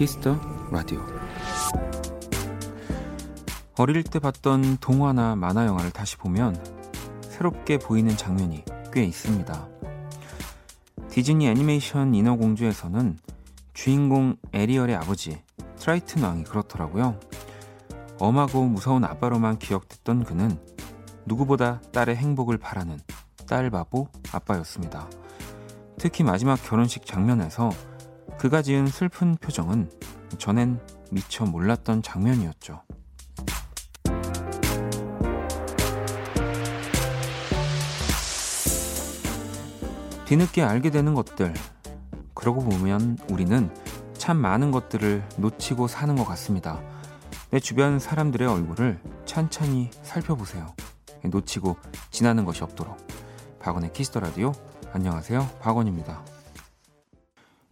Kiss the Radio 어릴 때 봤던 동화나 만화 영화를 다시 보면 새롭게 보이는 장면이 꽤 있습니다. 디즈니 애니메이션 인어공주에서는 주인공 에리얼의 아버지 트라이튼 왕이 그렇더라고요. 엄하고 무서운 아빠로만 기억됐던 그는 누구보다 딸의 행복을 바라는 딸 바보 아빠였습니다. 특히 마지막 결혼식 장면에서 그가 지은 슬픈 표정은 전엔 미처 몰랐던 장면이었죠. 뒤늦게 알게 되는 것들. 그러고 보면 우리는 참 많은 것들을 놓치고 사는 것 같습니다. 내 주변 사람들의 얼굴을 찬찬히 살펴보세요. 놓치고 지나는 것이 없도록. 박원의 키스 더 라디오. 안녕하세요. 박원입니다.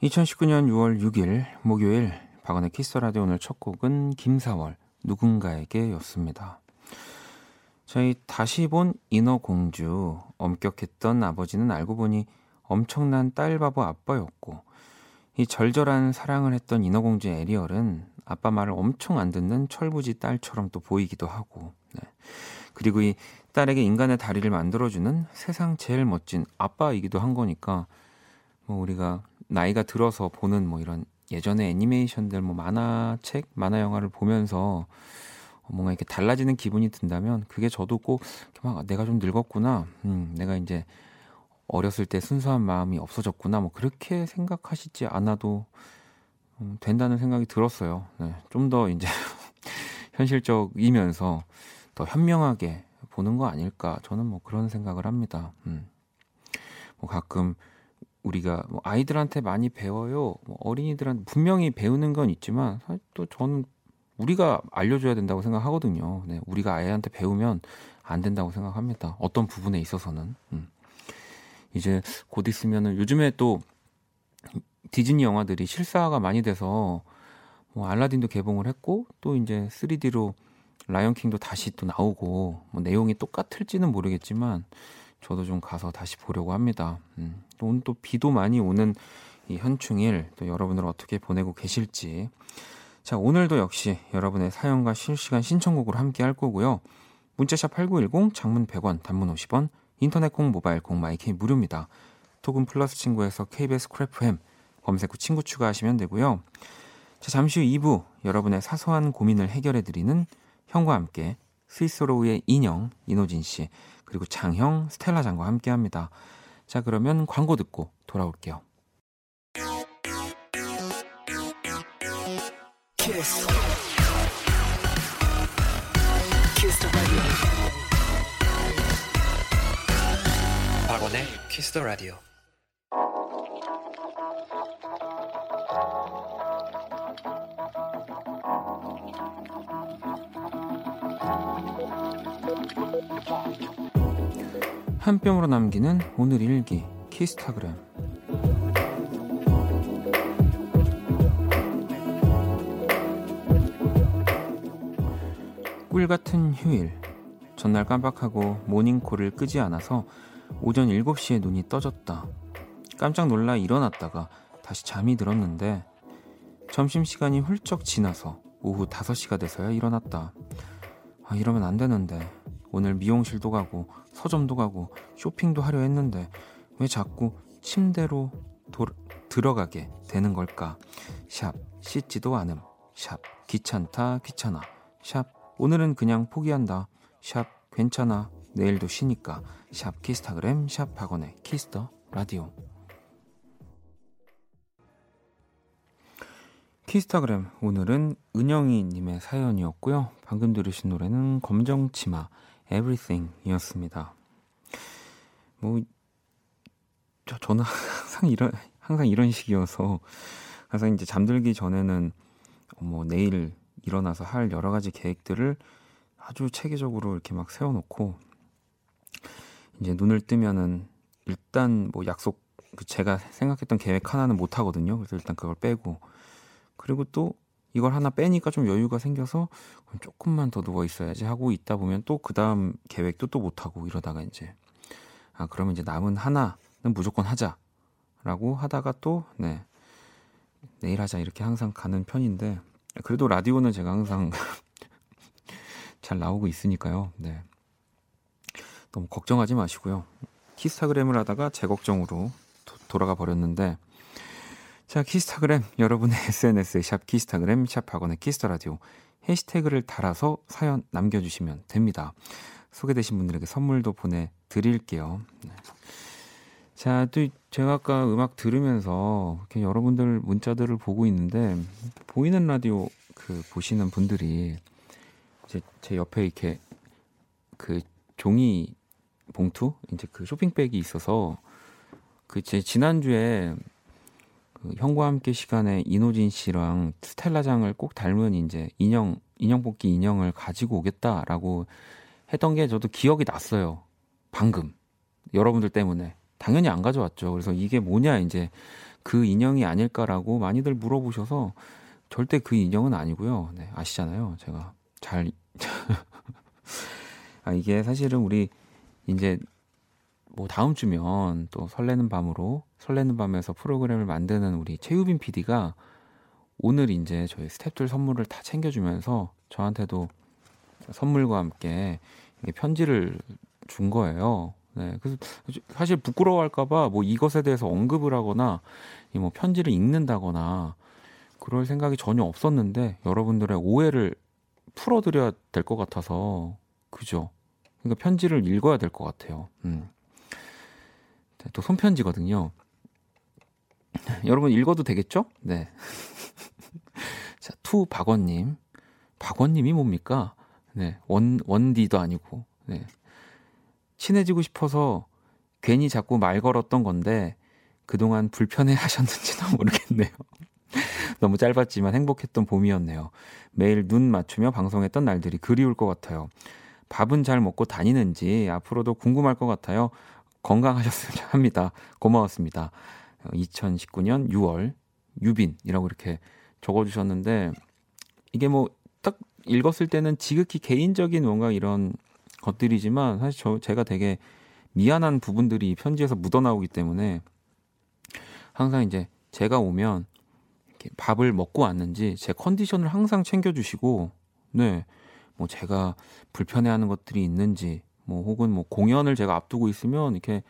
2019년 6월 6일 목요일 박원의 키스 더 라디오 오늘 첫 곡은 김사월 누군가에게였습니다. 저희 다시 본 인어공주 엄격했던 아버지는 알고 보니 엄청난 딸 바보 아빠였고 이 절절한 사랑을 했던 인어공주 에리얼은 아빠 말을 엄청 안 듣는 철부지 딸처럼 또 보이기도 하고 네. 그리고 이 딸에게 인간의 다리를 만들어주는 세상 제일 멋진 아빠이기도 한 거니까 뭐 우리가 나이가 들어서 보는 뭐 이런 예전의 애니메이션들 뭐 만화책 만화 영화를 보면서 뭔가 이렇게 달라지는 기분이 든다면 그게 저도 꼭 막 내가 좀 늙었구나 음 내가 이제 어렸을 때 순수한 마음이 없어졌구나 뭐 그렇게 생각하시지 않아도 음, 된다는 생각이 들었어요. 네, 좀 더 이제 현실적이면서 더 현명하게 보는 거 아닐까 저는 뭐 그런 생각을 합니다. 음. 뭐 가끔 우리가 뭐 아이들한테 많이 배워요. 뭐 어린이들한테 분명히 배우는 건 있지만 사실 또 저는 우리가 알려줘야 된다고 생각하거든요. 네, 우리가 아이한테 배우면 안 된다고 생각합니다. 어떤 부분에 있어서는. 음. 이제 곧 있으면은 요즘에 또 디즈니 영화들이 실사가 많이 돼서 뭐 알라딘도 개봉을 했고 또 이제 3D로 라이언킹도 다시 또 나오고 뭐 내용이 똑같을지는 모르겠지만 저도 좀 가서 다시 보려고 합니다. 음, 오늘 또 비도 많이 오는 이 현충일 또 여러분들 어떻게 보내고 계실지 자 오늘도 역시 여러분의 사연과 실시간 신청곡으로 함께 할 거고요. 문자샵 8910 장문 100원 단문 50원 인터넷 콩, 모바일 콩, 마이케이 무료입니다. 톡은 플러스 친구에서 KBS 쿨FM 검색 후 친구 추가하시면 되고요. 자, 잠시 후 2부 여러분의 사소한 고민을 해결해 드리는 형과 함께 스윗소로우의 인형 인호진 씨 그리고 장형 스텔라 장과 함께 합니다. 자, 그러면 광고 듣고 돌아올게요. 키스. 키스 박원의 키스 더 라디오. 한 뼘으로 남기는 오늘 일기 키스타그램 꿀 같은 휴일 전날 깜빡하고 모닝콜을 끄지 않아서 오전 7시에 눈이 떠졌다. 깜짝 놀라 일어났다가 다시 잠이 들었는데 점심시간이 훌쩍 지나서 오후 5시가 돼서야 일어났다. 아, 이러면 안 되는데. 오늘 미용실도 가고 서점도 가고 쇼핑도 하려 했는데 왜 자꾸 침대로 도, 들어가게 되는 걸까? 샵 씻지도 않음. 샵 귀찮다 귀찮아. 샵 오늘은 그냥 포기한다. 샵 괜찮아. 내일도 쉬니까. 샵 키스타그램 샵 박원의 키스 더 라디오 키스타그램 오늘은 은영이 님의 사연이었고요. 방금 들으신 노래는 검정치마 Everything이었습니다. 뭐 저, 저는 항상 이런 항상 이런 식이어서 항상 이제 잠들기 전에는 뭐 내일 일어나서 할 여러 가지 계획들을 아주 체계적으로 이렇게 막 세워놓고 이제 눈을 뜨면은 일단 뭐 약속 그 제가 생각했던 계획 하나는 못 하거든요. 그래서 일단 그걸 빼고 그리고 또 이걸 하나 빼니까 좀 여유가 생겨서 조금만 더 누워 있어야지 하고 있다 보면 또 그 다음 계획도 또 못 하고 이러다가 이제 아 그러면 이제 남은 하나 무조건 하자라고 하다가 또 네. 내일 하자 이렇게 항상 가는 편인데 그래도 라디오는 제가 항상 잘 나오고 있으니까요. 네. 너무 걱정하지 마시고요. 키스타그램을 하다가 제 걱정으로 도, 돌아가 버렸는데 자 키스타그램 여러분의 SNS에 샵 키스타그램 샵 학원의 키스타라디오 해시태그를 달아서 사연 남겨 주시면 됩니다. 소개되신 분들에게 선물도 보내 드릴게요. 네. 자, 또 제가 아까 음악 들으면서 이렇게 여러분들 문자들을 보고 있는데 보이는 라디오 그 보시는 분들이 이제 제 옆에 이렇게 그 종이 봉투 이제 그 쇼핑백이 있어서 그 제 지난주에 그 형과 함께 시간에 이노진 씨랑 스텔라장을 꼭 닮은 이제 인형 인형 뽑기 인형을 가지고 오겠다라고 했던 게 저도 기억이 났어요. 방금 여러분들 때문에 당연히 안 가져왔죠. 그래서 이게 뭐냐 이제 그 인형이 아닐까라고 많이들 물어보셔서 절대 그 인형은 아니고요. 네, 아시잖아요. 제가 잘 아, 이게 사실은 우리 이제 뭐 다음 주면 또 설레는 밤으로 설레는 밤에서 프로그램을 만드는 우리 최유빈 PD가 오늘 이제 저희 스탭들 선물을 다 챙겨주면서 저한테도 선물과 함께 편지를 준 거예요. 네, 그래서 사실 부끄러워할까봐 뭐 이것에 대해서 언급을 하거나 뭐 편지를 읽는다거나 그럴 생각이 전혀 없었는데 여러분들의 오해를 풀어드려야 될 것 같아서 그죠? 그러니까 편지를 읽어야 될 것 같아요. 음. 네, 또 손편지거든요. 여러분 읽어도 되겠죠? 네. 자, To 박원님. 박원님이 뭡니까? 네, 원, 원디도 아니고, 네. 친해지고 싶어서 괜히 자꾸 말 걸었던 건데, 그동안 불편해 하셨는지도 모르겠네요. 너무 짧았지만 행복했던 봄이었네요. 매일 눈 맞추며 방송했던 날들이 그리울 것 같아요. 밥은 잘 먹고 다니는지 앞으로도 궁금할 것 같아요. 건강하셨으면 합니다. 고마웠습니다. 2019년 6월 유빈이라고 이렇게 적어주셨는데 이게 뭐 딱 읽었을 때는 지극히 개인적인 뭔가 이런 것들이지만 사실 저 제가 되게 미안한 부분들이 편지에서 묻어나오기 때문에 항상 이제 제가 오면 밥을 먹고 왔는지 제 컨디션을 항상 챙겨주시고 네. 뭐 제가 불편해하는 것들이 있는지 뭐 혹은 뭐 공연을 제가 앞두고 있으면 이렇게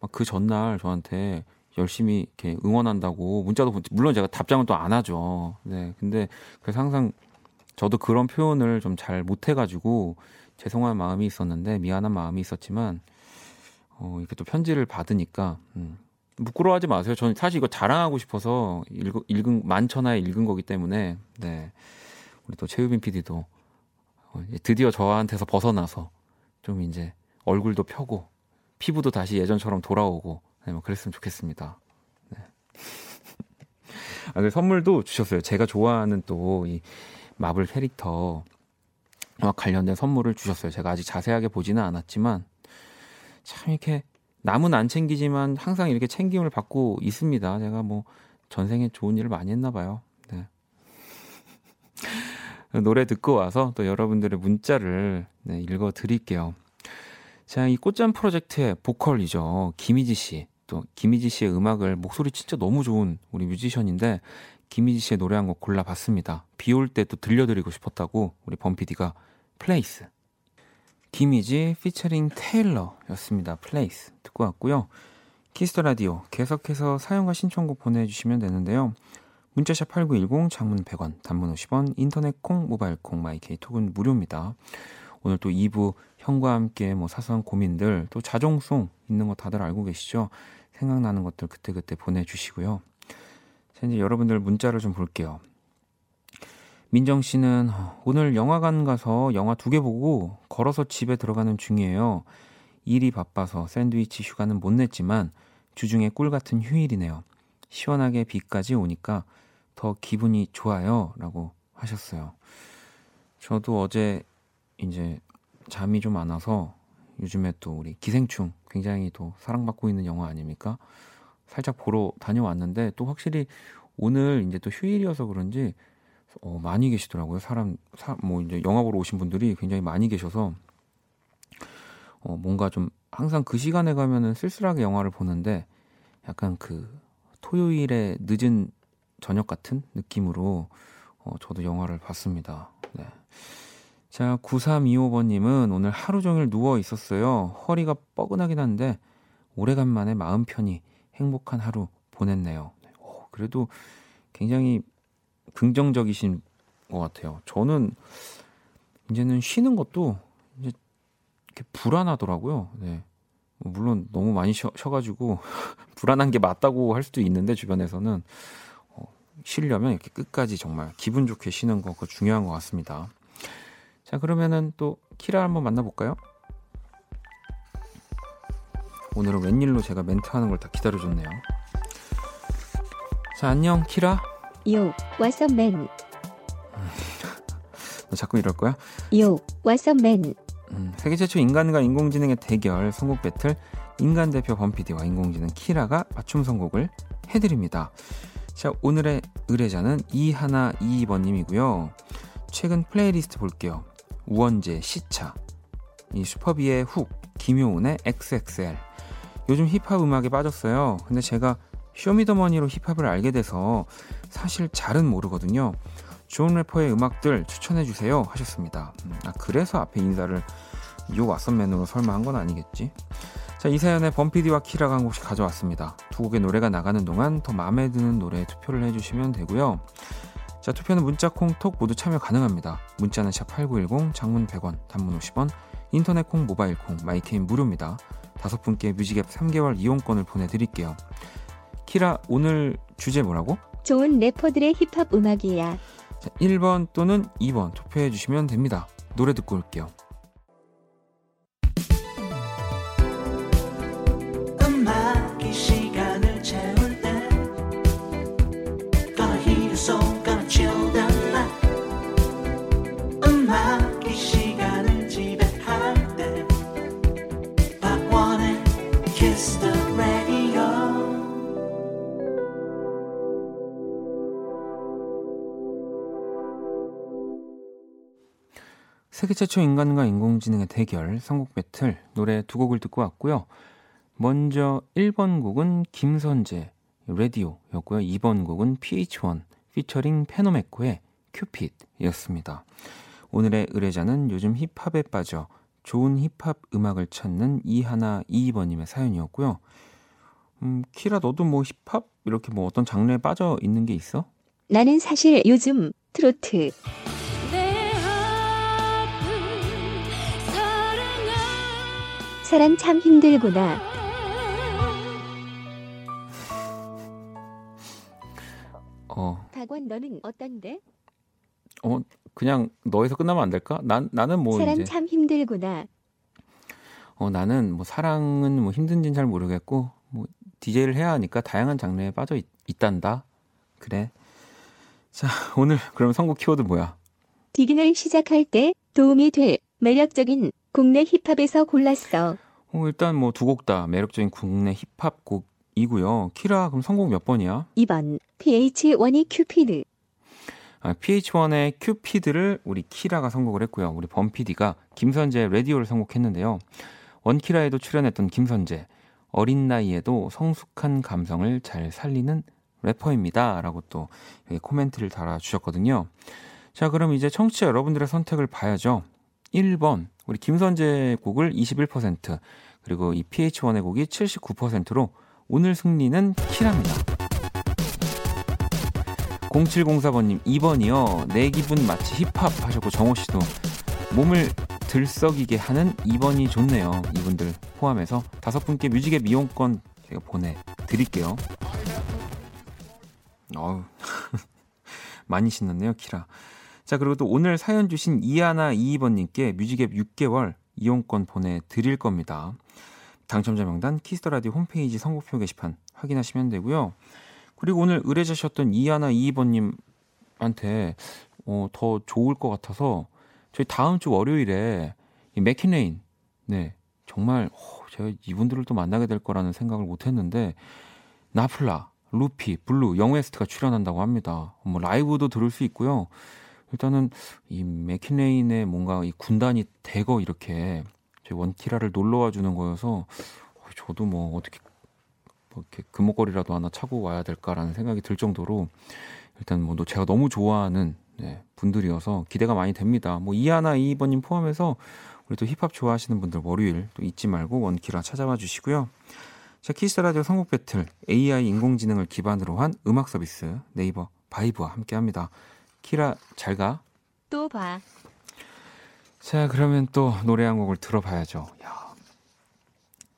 막 그 전날 저한테 열심히 이렇게 응원한다고 문자도 물론 제가 답장은 또안 하죠. 네. 근데 그래서 항상 저도 그런 표현을 좀 잘 못해 가지고 죄송한 마음이 있었는데 미안한 마음이 있었지만 어 이렇게 또 편지를 받으니까 음, 부끄러워하지 마세요. 저는 사실 이거 자랑하고 싶어서 읽, 읽은 만천하에 읽은 거기 때문에 네 우리 또 최유빈 PD도 어, 드디어 저한테서 벗어나서 좀 이제 얼굴도 펴고 피부도 다시 예전처럼 돌아오고 네, 뭐 그랬으면 좋겠습니다. 네. 아, 그 선물도 주셨어요. 제가 좋아하는 또 이 마블 캐릭터 관련된 선물을 주셨어요. 제가 아직 자세하게 보지는 않았지만 참 이렇게 남은 안 챙기지만 항상 이렇게 챙김을 받고 있습니다. 제가 뭐 전생에 좋은 일을 많이 했나 봐요. 네. 노래 듣고 와서 또 여러분들의 문자를 네, 읽어 드릴게요. 자, 이 꽃잠 프로젝트의 보컬이죠. 김이지 씨. 또 김이지 씨의 음악을 목소리 진짜 너무 좋은 우리 뮤지션인데 김이지 씨의 노래 한 곡 골라봤습니다. 비 올 때 또 들려드리고 싶었다고 우리 범피디가 Place. 김이지 피처링 테일러였습니다. Place 듣고 왔고요. 키스 더 라디오 계속해서 사연과 신청곡 보내주시면 되는데요. 문자샵 8910 장문 100원, 단문 50원, 인터넷 콩, 모바일 콩, 마이케이 톡은 무료입니다. 오늘 또 2부 형과 함께 뭐 사소한 고민들, 또 자정송 있는 거 다들 알고 계시죠? 생각나는 것들 그때그때 보내주시고요. 자, 이제 여러분들 문자를 좀 볼게요. 민정 씨는 오늘 영화관 가서 영화 두 개 보고 걸어서 집에 들어가는 중이에요. 일이 바빠서 샌드위치 휴가는 못 냈지만 주중에 꿀 같은 휴일이네요. 시원하게 비까지 오니까 더 기분이 좋아요. 라고 하셨어요. 저도 어제 이제 잠이 좀 안 와서 요즘에 또 우리 기생충 굉장히 또 사랑받고 있는 영화 아닙니까? 살짝 보러 다녀왔는데 또 확실히 오늘 이제 또 휴일이어서 그런지 어, 많이 계시더라고요. 사람, 사, 뭐 이제 영화 보러 오신 분들이 굉장히 많이 계셔서 어, 뭔가 좀 항상 그 시간에 가면은 쓸쓸하게 영화를 보는데 약간 그 토요일에 늦은 저녁 같은 느낌으로 어, 저도 영화를 봤습니다. 네. 자, 9325번님은 오늘 하루 종일 누워 있었어요. 허리가 뻐근하긴 한데 오래간만에 마음 편히 행복한 하루 보냈네요. 오, 어, 그래도 굉장히 긍정적이신 것 같아요. 저는 이제는 쉬는 것도 이제 이렇게 불안하더라고요. 네. 물론 너무 많이 쉬, 쉬어 가지고 불안한 게 맞다고 할 수도 있는데 주변에서는 어, 쉬려면 이렇게 끝까지 정말 기분 좋게 쉬는 거 그거 중요한 것 같습니다. 자 그러면은 또 키라 한번 만나볼까요? 오늘은 웬일로 제가 멘트하는 걸 다 기다려줬네요. 자 안녕 키라. Yo, man? 너 자꾸 이럴 거야? Yo, man? 음, 세계 최초 인간과 인공지능의 대결 선곡 배틀 인간 대표 범피디와 인공지능 키라가 맞춤 선곡을 해드립니다. 자 오늘의 의뢰자는 이하나 이번님이고요. 최근 플레이리스트 볼게요. 우원재 시차, 이 슈퍼비의 훅, 김효은의 XXL. 요즘 힙합 음악에 빠졌어요. 근데 제가 쇼미더머니로 힙합을 알게 돼서 사실 잘은 모르거든요. 좋은 래퍼의 음악들 추천해 주세요 하셨습니다. 음, 아 그래서 앞에 인사를 yo what's up man으로 설마 한 건 아니겠지? 자, 이 사연에 범피디와 키라가 한 곡씩 가져왔습니다. 두 곡의 노래가 나가는 동안 더 마음에 드는 노래에 투표를 해주시면 되고요. 자, 투표는 문자, 콩, 톡 모두 참여 가능합니다. 문자는 샵8910, 장문 100원, 단문 50원, 인터넷 콩, 모바일 콩, 마이케이 무료입니다. 다섯 분께 뮤직앱 3개월 이용권을 보내드릴게요. 키라, 오늘 주제 뭐라고? 좋은 래퍼들의 힙합 음악이야. 자, 1번 또는 2번 투표해 주시면 됩니다. 노래 듣고 올게요. 세계 최초 인간과 인공지능의 대결 선곡 배틀 노래 두 곡을 듣고 왔고요. 먼저 1번 곡은 김선재 레디오였고요. 2번 곡은 PH1 피처링 페노메코의 큐핏이었습니다. 오늘의 의뢰자는 요즘 힙합에 빠져 좋은 힙합 음악을 찾는 이하나 이이번님의 사연이었고요. 음, 키라 너도 뭐 힙합 이렇게 뭐 어떤 장르에 빠져 있는 게 있어? 나는 사실 요즘 트로트 사랑 참 힘들구나. 어. 박원 너는 어떤데? 어 그냥 너에서 끝나면 안 될까? 난 나는 뭐 사랑 이제 참 힘들구나. 어 나는 뭐 사랑은 뭐 힘든지는 잘 모르겠고 뭐 DJ를 해야 하니까 다양한 장르에 빠져 있, 있단다. 그래. 자 오늘 그럼 선곡 키워드 뭐야? 디깅을 시작할 때 도움이 될 매력적인 국내 힙합에서 골랐어. 어, 일단 뭐 두 곡 다 매력적인 국내 힙합 곡이고요. 키라 그럼 선곡 몇 번이야? 2번 pH-1의 큐피드. 아, pH-1의 큐피드를 우리 키라가 선곡을 했고요. 우리 범피디가 김선재 라디오를 선곡했는데요. 원키라에도 출연했던 김선재. 어린 나이에도 성숙한 감성을 잘 살리는 래퍼입니다. 라고 또 여기 코멘트를 달아주셨거든요. 자, 그럼 이제 청취자 여러분들의 선택을 봐야죠. 1번 우리 김선재 곡을 21% 그리고 이 PH1의 곡이 79%로 오늘 승리는 키랍니다. 0704번님 2번이요. 내 기분 마치 힙합 하셨고 정호 씨도 몸을 들썩이게 하는 2번이 좋네요. 이분들 포함해서 다섯 분께 뮤직의 미용권 제가 보내드릴게요. 어우 많이 신났네요 키라. 자, 그리고 또 오늘 사연 주신 이하나 이이번님께 뮤직앱 6개월 이용권 보내드릴 겁니다. 당첨자 명단 키스터라디오 홈페이지 선곡표 게시판 확인하시면 되고요. 그리고 오늘 의뢰자셨던 이하나 이이번님한테 어, 더 좋을 것 같아서 저희 다음 주 월요일에 이 메킷레인 네 정말 어, 제가 이분들을 또 만나게 될 거라는 생각을 못했는데 나플라, 루피, 블루, 영웨스트가 출연한다고 합니다. 뭐 라이브도 들을 수 있고요. 일단은 이 메킷레인의 뭔가 이 군단이 대거 이렇게 원키라를 놀러 와 주는 거여서 저도 뭐 어떻게 뭐 이렇게 금목걸이라도 하나 차고 와야 될까라는 생각이 들 정도로 일단 뭐 제가 너무 좋아하는 네, 분들이어서 기대가 많이 됩니다. 뭐 이하나 이번님 포함해서 우리 또 힙합 좋아하시는 분들 월요일 또 잊지 말고 원키라 찾아와 주시고요. 자 키스 더 라디오 선곡 배틀 AI 인공지능을 기반으로 한 음악 서비스 네이버 바이브와 함께합니다. 키라 잘 가. 또 봐. 자 그러면 또 노래 한 곡을 들어봐야죠. 야,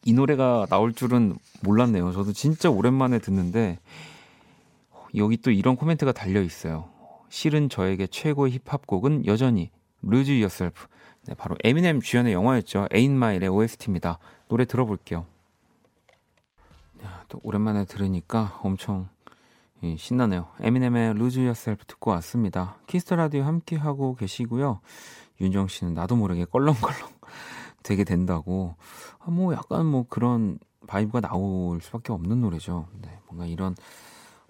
이 노래가 나올 줄은 몰랐네요. 저도 진짜 오랜만에 듣는데 여기 또 이런 코멘트가 달려 있어요. 실은 저에게 최고의 힙합곡은 여전히 Lose Yourself. 네, 바로 에미넴 주연의 영화였죠. 8 Mile의 OST입니다. 노래 들어볼게요. 야, 또 오랜만에 들으니까 엄청 예, 신나네요. 에미넴의 Lose Yourself 듣고 왔습니다. 키스 더 라디오 함께 하고 계시고요. 윤정 씨는 나도 모르게 껄렁껄렁 되게 된다고. 아, 뭐 약간 뭐 그런 vibe가 나올 수밖에 없는 노래죠. 네, 뭔가 이런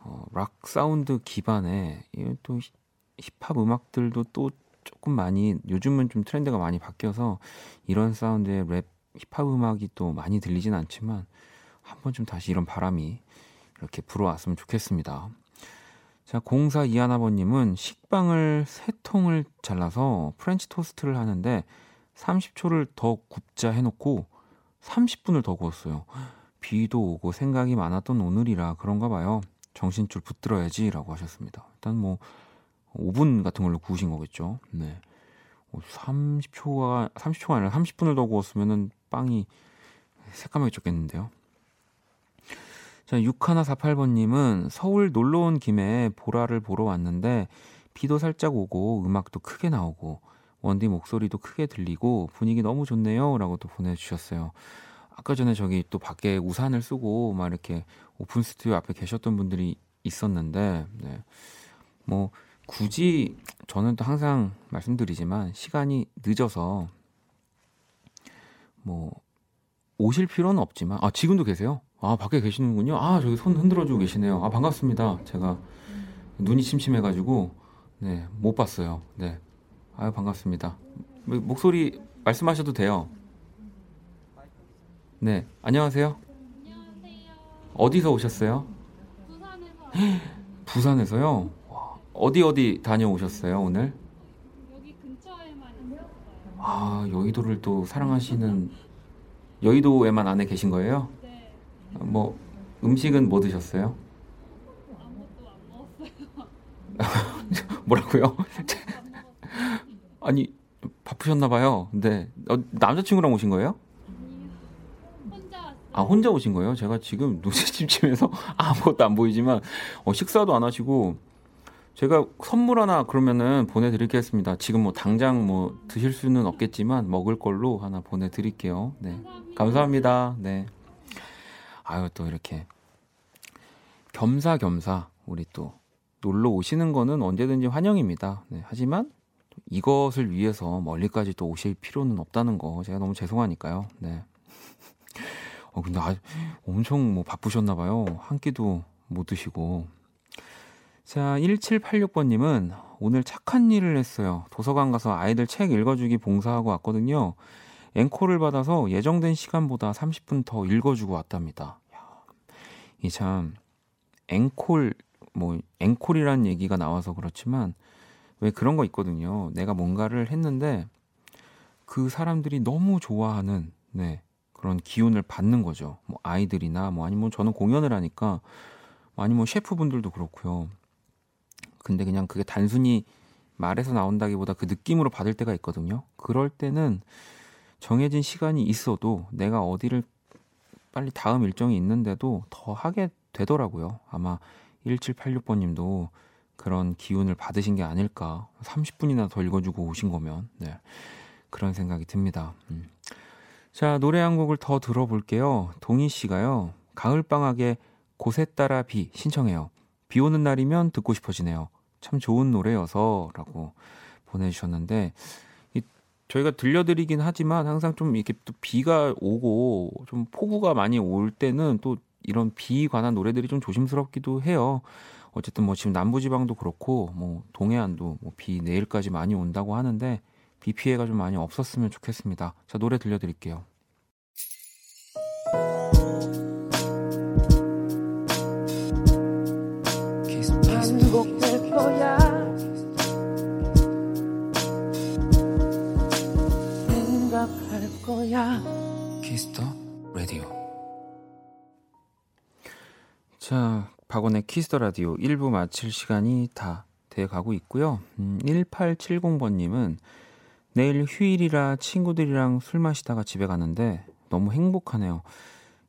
어, 락 사운드 기반의 또 힙합 음악들도 또 조금 많이 요즘은 좀 트렌드가 많이 바뀌어서 이런 사운드의 랩 힙합 음악이 또 많이 들리진 않지만 한 번쯤 다시 이런 바람이 이렇게 불어왔으면 좋겠습니다. 자, 공사 이하나버님은 식빵을 세 통을 잘라서 프렌치 토스트를 하는데 30초를 더 굽자 해놓고 30분을 더 구웠어요. 비도 오고 생각이 많았던 오늘이라 그런가 봐요. 정신줄 붙들어야지 라고 하셨습니다. 일단 뭐 5분 같은 걸로 구우신 거겠죠. 네. 30초가 30초가 아니라 30분을 더 구웠으면은 빵이 새까맣게 쪘겠는데요. 자, 6148번님은 서울 놀러 온 김에 보라를 보러 왔는데 비도 살짝 오고 음악도 크게 나오고 원디 목소리도 크게 들리고 분위기 너무 좋네요. 라고 또 보내주셨어요. 아까 전에 저기 또 밖에 우산을 쓰고 막 이렇게 오픈 스튜디오 앞에 계셨던 분들이 있었는데, 네. 뭐, 굳이 저는 또 항상 말씀드리지만 시간이 늦어서 뭐 오실 필요는 없지만 아 지금도 계세요? 아 밖에 계시는군요. 아 저기 손 흔들어주고 계시네요. 아 반갑습니다. 제가 눈이 침침해가지고 네 못 봤어요. 네. 아 반갑습니다. 목소리 말씀하셔도 돼요. 네 안녕하세요. 안녕하세요. 어디서 오셨어요? 부산에서 부산에서요. 어디 어디 다녀오셨어요 오늘? 여기 근처에만. 아 여의도를 또 사랑하시는 여의도에만 안에 계신 거예요? 네, 뭐 음식은 뭐 드셨어요? 아무것도 안 먹었어요. 뭐라고요? 아니 바쁘셨나 봐요. 근데 어, 남자친구랑 오신 거예요? 혼자. 아 혼자 오신 거예요? 제가 지금 눈이 침침해서 아무것도 안 보이지만 어, 식사도 안 하시고 제가 선물 하나 그러면은 보내드리겠습니다. 지금 뭐 당장 뭐 드실 수는 없겠지만 먹을 걸로 하나 보내드릴게요. 네. 감사합니다. 감사합니다. 네. 아유, 또 이렇게 겸사겸사 우리 또 놀러 오시는 거는 언제든지 환영입니다. 네. 하지만 이것을 위해서 멀리까지 또 오실 필요는 없다는 거 제가 너무 죄송하니까요. 네. 어, 근데 아, 엄청 뭐 바쁘셨나 봐요. 한 끼도 못 드시고. 자, 1786번님은 오늘 착한 일을 했어요. 도서관 가서 아이들 책 읽어주기 봉사하고 왔거든요. 앵콜을 받아서 예정된 시간보다 30분 더 읽어주고 왔답니다. 이 참 앵콜 뭐 앵콜이라는 얘기가 나와서 그렇지만 왜 그런 거 있거든요. 내가 뭔가를 했는데 그 사람들이 너무 좋아하는 네 그런 기운을 받는 거죠. 뭐 아이들이나 뭐 아니면 저는 공연을 하니까 아니면 뭐 셰프분들도 그렇고요. 근데 그냥 그게 단순히 말에서 나온다기보다 그 느낌으로 받을 때가 있거든요. 그럴 때는 정해진 시간이 있어도 내가 어디를 빨리 다음 일정이 있는데도 더 하게 되더라고요. 아마 1786번 님도 그런 기운을 받으신 게 아닐까. 30분이나 더 읽어주고 오신 거면. 네. 그런 생각이 듭니다. 음. 자, 노래 한 곡을 더 들어볼게요. 동희 씨가요. 가을방학에 곳에 따라 비 신청해요. 비 오는 날이면 듣고 싶어지네요. 참 좋은 노래여서 라고 보내주셨는데 이, 저희가 들려드리긴 하지만 항상 좀 이렇게 또 비가 오고 좀 폭우가 많이 올 때는 또 이런 비 관한 노래들이 좀 조심스럽기도 해요. 어쨌든 뭐 지금 남부지방도 그렇고 뭐 동해안도 뭐 비 내일까지 많이 온다고 하는데 비 피해가 좀 많이 없었으면 좋겠습니다. 자, 노래 들려드릴게요. 반복될 거야 거야 키스 더 라디오. 자, 박원의 키스 더 라디오 1부 마칠 시간이 다 돼 가고 있고요. 음, 1870번님은 내일 휴일이라 친구들이랑 술 마시다가 집에 가는데 너무 행복하네요.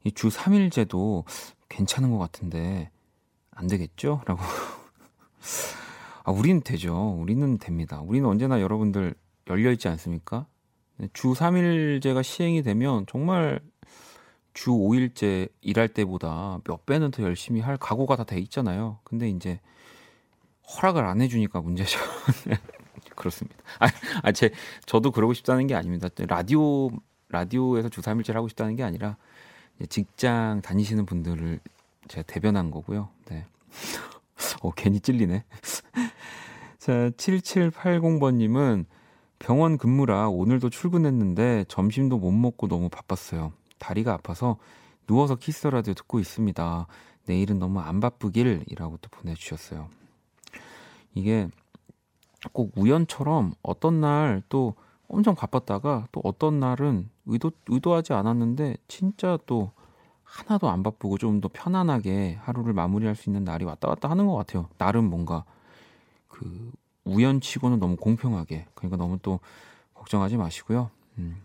이 주 3일제도 괜찮은 것 같은데 안 되겠죠? 라고. 아, 우리는 되죠. 우리는 됩니다. 우리는 언제나 여러분들 열려있지 않습니까? 네, 주 3일제가 시행이 되면 정말 주 5일제 일할 때보다 몇 배는 더 열심히 할 각오가 다 돼 있잖아요. 근데 이제 허락을 안 해주니까 문제죠. 그렇습니다. 아, 아, 제, 저도 그러고 싶다는 게 아닙니다. 라디오, 라디오에서 주 3일제를 하고 싶다는 게 아니라 직장 다니시는 분들을 제가 대변한 거고요. 네. 어, 괜히 찔리네. 자, 7780번님은 병원 근무라 오늘도 출근했는데 점심도 못 먹고 너무 바빴어요. 다리가 아파서 누워서 키스 라디오 듣고 있습니다. 내일은 너무 안 바쁘길이라고 또 보내주셨어요. 이게 꼭 우연처럼 어떤 날 또 엄청 바빴다가 또 어떤 날은 의도, 의도하지 않았는데 진짜 또 하나도 안 바쁘고 좀 더 편안하게 하루를 마무리할 수 있는 날이 왔다 갔다 하는 것 같아요. 나름 뭔가 그 우연치고는 너무 공평하게 그러니까 너무 또 걱정하지 마시고요. 음.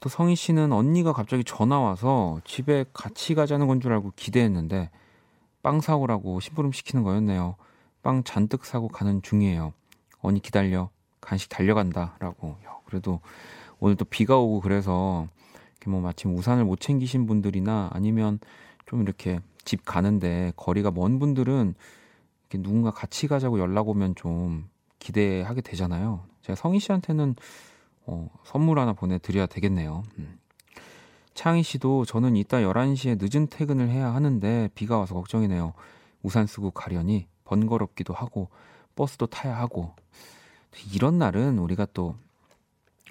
또 성희 씨는 언니가 갑자기 전화 와서 집에 같이 가자는 건 줄 알고 기대했는데 빵 사오라고 심부름 시키는 거였네요. 빵 잔뜩 사고 가는 중이에요. 언니 기다려. 간식 달려간다라고. 야, 그래도 오늘 또 비가 오고 그래서 뭐 마침 우산을 못 챙기신 분들이나 아니면 좀 이렇게 집 가는데 거리가 먼 분들은 이렇게 누군가 같이 가자고 연락 오면 좀 기대하게 되잖아요. 제가 성희 씨한테는 어, 선물 하나 보내드려야 되겠네요. 음. 창희 씨도 저는 이따 11시에 늦은 퇴근을 해야 하는데 비가 와서 걱정이네요. 우산 쓰고 가려니 번거롭기도 하고 버스도 타야 하고 이런 날은 우리가 또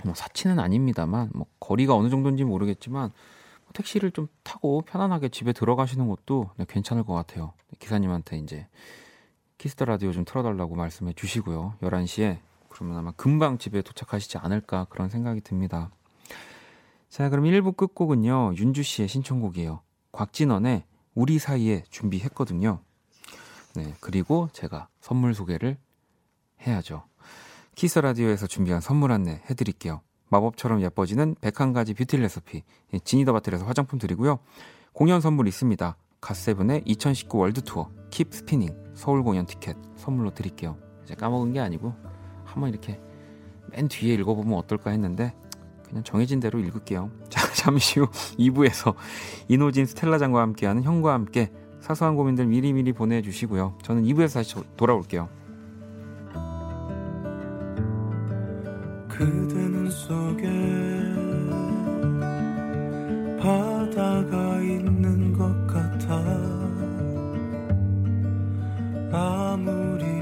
뭐 사치는 아닙니다만 뭐 거리가 어느 정도인지 모르겠지만 뭐 택시를 좀 타고 편안하게 집에 들어가시는 것도 네, 괜찮을 것 같아요. 기사님한테 이제 키스 더 라디오 좀 틀어달라고 말씀해 주시고요. 11시에 그러면 아마 금방 집에 도착하시지 않을까 그런 생각이 듭니다. 자, 그럼 1부 끝곡은요. 윤주 씨의 신청곡이에요. 곽진언의 우리 사이에 준비했거든요. 네, 그리고 제가 선물 소개를 해야죠. 키스 더 라디오에서 준비한 선물 안내 해드릴게요. 마법처럼 예뻐지는 101가지 뷰티 레시피 지니 더 바틀에서 화장품 드리고요. 공연 선물 있습니다. 갓세븐의 2019 World Tour Keep Spinning 서울 공연 티켓 선물로 드릴게요. 이제 까먹은 게 아니고 한번 이렇게 맨 뒤에 읽어보면 어떨까 했는데 그냥 정해진 대로 읽을게요. 자, 잠시 후 2부에서 이노진 스텔라장과 함께하는 형과 함께 사소한 고민들 미리미리 보내주시고요. 저는 2부에서 다시 돌아올게요. 그대 눈 속에 바다가 있는 것 아무리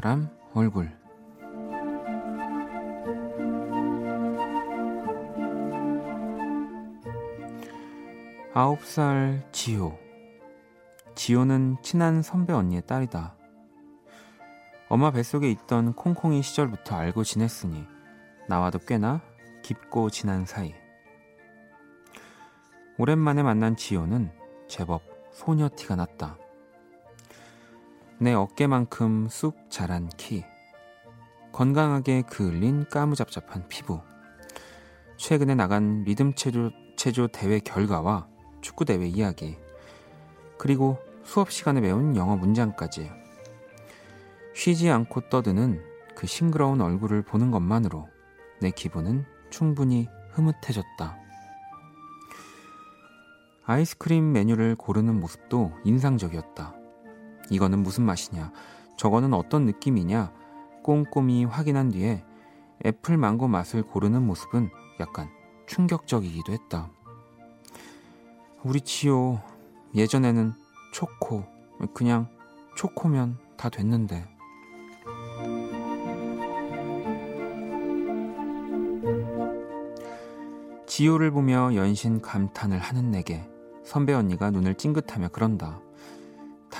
사람 얼굴 아홉 살 지효 지효는 친한 선배 언니의 딸이다. 엄마 뱃속에 있던 콩콩이 시절부터 알고 지냈으니 나와도 꽤나 깊고 진한 사이. 오랜만에 만난 지효는 제법 소녀 티가 났다. 내 어깨만큼 쑥 자란 키, 건강하게 그을린 까무잡잡한 피부, 최근에 나간 리듬 체조, 체조 대회 결과와 축구 대회 이야기, 그리고 수업 시간에 배운 영어 문장까지 쉬지 않고 떠드는 그 싱그러운 얼굴을 보는 것만으로 내 기분은 충분히 흐뭇해졌다. 아이스크림 메뉴를 고르는 모습도 인상적이었다. 이거는 무슨 맛이냐? 저거는 어떤 느낌이냐? 꼼꼼히 확인한 뒤에 애플 망고 맛을 고르는 모습은 약간 충격적이기도 했다. 우리 지호 예전에는 초코 그냥 초코면 다 됐는데 지호를 보며 연신 감탄을 하는 내게 선배 언니가 눈을 찡긋하며 그런다.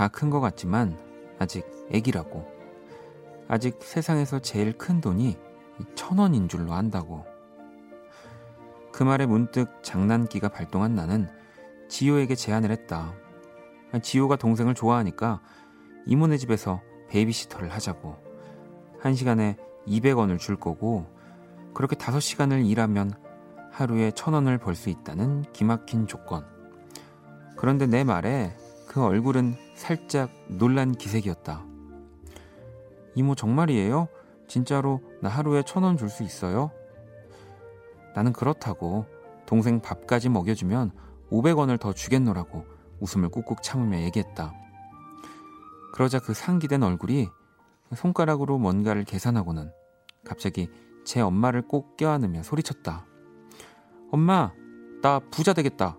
다 큰 것 같지만 아직 애기라고. 아직 세상에서 제일 큰 돈이 천 원인 줄로 안다고. 그 말에 문득 장난기가 발동한 나는 지호에게 제안을 했다. 지호가 동생을 좋아하니까 이모네 집에서 베이비시터를 하자고. 한 시간에 200원을 줄 거고, 그렇게 5시간을 일하면 하루에 천 원을 벌 수 있다는 기막힌 조건. 그런데 내 말에 그 얼굴은 살짝 놀란 기색이었다. 이모 정말이에요? 진짜로 나 하루에 천 원 줄 수 있어요? 나는 그렇다고 동생 밥까지 먹여주면 500원을 더 주겠노라고 웃음을 꾹꾹 참으며 얘기했다. 그러자 그 상기된 얼굴이 손가락으로 뭔가를 계산하고는 갑자기 제 엄마를 꼭 껴안으며 소리쳤다. 엄마, 나 부자 되겠다.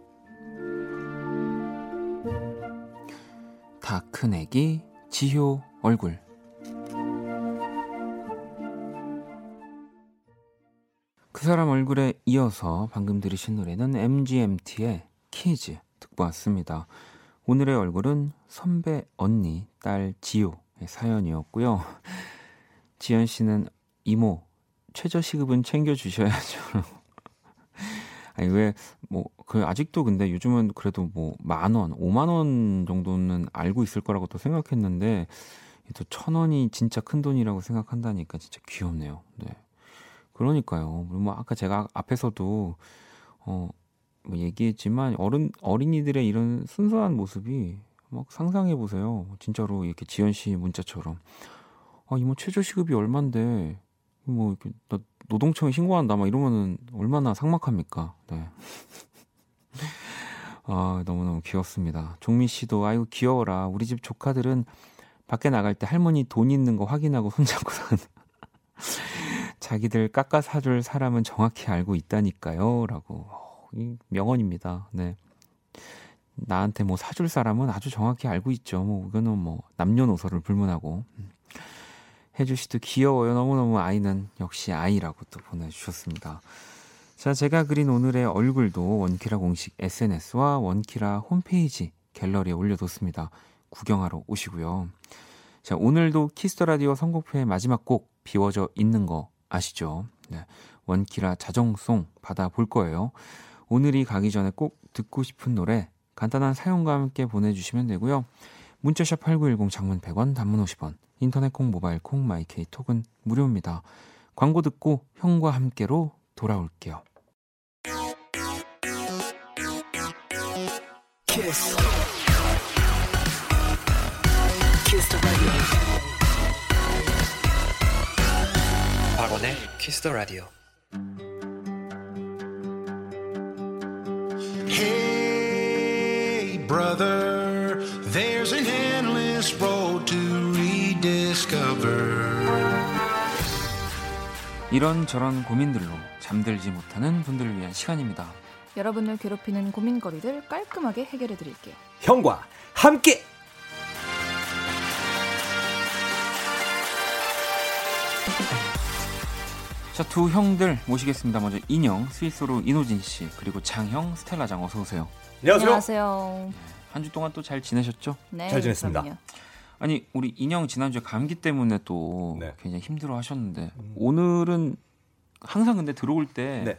다 큰 애기 지효 얼굴. 그 사람 얼굴에 이어서 방금 들으신 노래는 MGMT의 키즈 듣고 왔습니다. 오늘의 얼굴은 선배 언니 딸 지효의 사연이었고요. 지연 씨는 이모 최저 시급은 챙겨 주셔야죠. 아니 왜뭐 그 아직도 근데 요즘은 그래도 뭐 만 원, 오만 원 정도는 알고 있을 거라고 또 생각했는데 또 천 원이 진짜 큰 돈이라고 생각한다니까 진짜 귀엽네요. 네. 그러니까요. 뭐 아까 제가 앞에서도 어, 뭐 얘기했지만 어른 어린이들의 이런 순수한 모습이 막 상상해 보세요. 진짜로 이렇게 지연 씨 문자처럼 아 이모 최저 시급이 얼만데 뭐 이렇게 나 노동청에 신고한다 막 이러면은 얼마나 삭막합니까? 네. 아 너무너무 귀엽습니다. 종미 씨도 아이고 귀여워라. 우리 집 조카들은 밖에 나갈 때 할머니 돈 있는 거 확인하고 손잡고 사는 자기들 깎아 사줄 사람은 정확히 알고 있다니까요. 라고. 어, 이 명언입니다. 네. 나한테 뭐 사줄 사람은 아주 정확히 알고 있죠. 뭐, 이거는 뭐, 남녀노소를 불문하고. 혜주 씨도 귀여워요. 너무너무 아이는 역시 아이라고 또 보내주셨습니다. 자, 제가 그린 오늘의 얼굴도 원키라 공식 SNS와 원키라 홈페이지 갤러리에 올려뒀습니다. 구경하러 오시고요. 자, 오늘도 키스 더 라디오 선곡표의 마지막 곡 비워져 있는 거 아시죠? 네. 원키라 자정송 받아볼 거예요. 오늘이 가기 전에 꼭 듣고 싶은 노래 간단한 사연과 함께 보내주시면 되고요. 문자 샵 8910 장문 100원 단문 50원 인터넷 콩 모바일 콩 마이케이 톡은 무료입니다. 광고 듣고 형과 함께로 돌아올게요. Kiss. Kiss the radio. 박원의 키스 더 라디오. Hey, brother, 이런 저런 고민들로 잠들지 못하는 분들을 위한 시간입니다. 여러분을 괴롭히는 고민거리들 깔끔하게 해결해 드릴게요. 형과 함께 자, 두 형들 모시겠습니다. 먼저 인형 스위스로 이노진 씨 그리고 장형 스텔라 장 어서 오세요. 안녕하세요. 안녕하세요. 한 주 동안 또 잘 지내셨죠? 네, 잘 지냈습니다. 그럼요. 아니 우리 인형 지난주에 감기 때문에 또 네. 굉장히 힘들어 하셨는데 오늘은 항상 근데 들어올 때 네.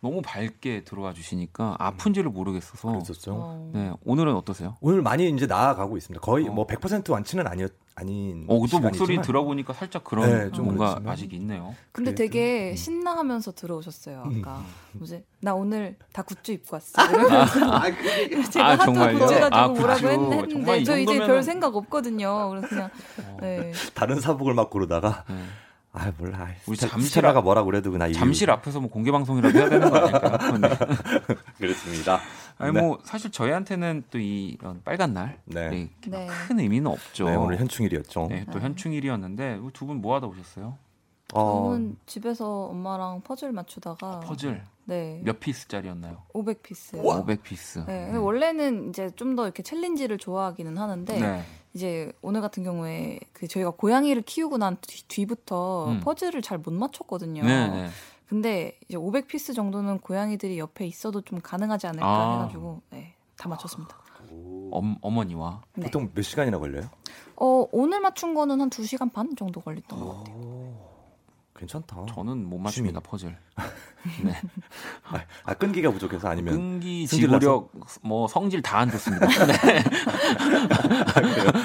너무 밝게 들어와 주시니까 아픈지를 모르겠어서. 그랬었죠. 어. 네, 오늘은 어떠세요? 오늘 많이 이제 나아가고 있습니다. 거의 어. 뭐100% 완치는 아니었 아닌. 어, 또 목소리 들어보니까 살짝 그런 네, 좀 뭔가 그렇지만. 아직 있네요. 근데 되게 음. 신나하면서 들어오셨어요. 음. 아까 뭐지? 나 오늘 다 굿즈 입고 왔어. 이러면서 아, 그게 제가 아, 하도 정말요? 굿즈 가지고 아, 뭐라고. 했, 했는데 이저 이제 별 생각 없거든요. 그래서 그냥 어, 네. 다른 사복을 막 고르다가 네. 아 몰라. 우리 스텔라가 뭐라 그래도 그나 잠실 앞에서 뭐 공개 방송이라도 해야 되는 거 아닐까요? 네. 그렇습니다. 아니 네. 뭐 사실 저희한테는 또 이런 빨간 날이 네. 네. 큰 의미는 없죠. 네, 오늘 현충일이었죠. 네, 또 네. 현충일이었는데 두 분 뭐 하다 오셨어요? 어, 저는 집에서 엄마랑 퍼즐 맞추다가 퍼즐 네. 몇 피스짜리였나요? 500피스요. 500피스. 네, 근데 원래는 이제 좀 더 이렇게 챌린지를 좋아하기는 하는데 네. 이제 오늘 같은 경우에 그 저희가 고양이를 키우고 난 뒤, 부터 음. 퍼즐을 잘 못 맞췄거든요. 네, 네. 근데 이제 500피스 정도는 고양이들이 옆에 있어도 좀 가능하지 않을까 아. 해가지고 네, 다 맞췄습니다. 엄, 어머니와 네. 보통 몇 시간이나 걸려요? 어, 오늘 맞춘 거는 한 2시간 반 정도 걸렸던 것 같아요. 오, 괜찮다. 저는 못 맞춥니다 퍼즐. 네. 아, 아, 끈기가 부족해서 아니면 끈기, 지구력, 뭐 성질 다 안 좋습니다. 네.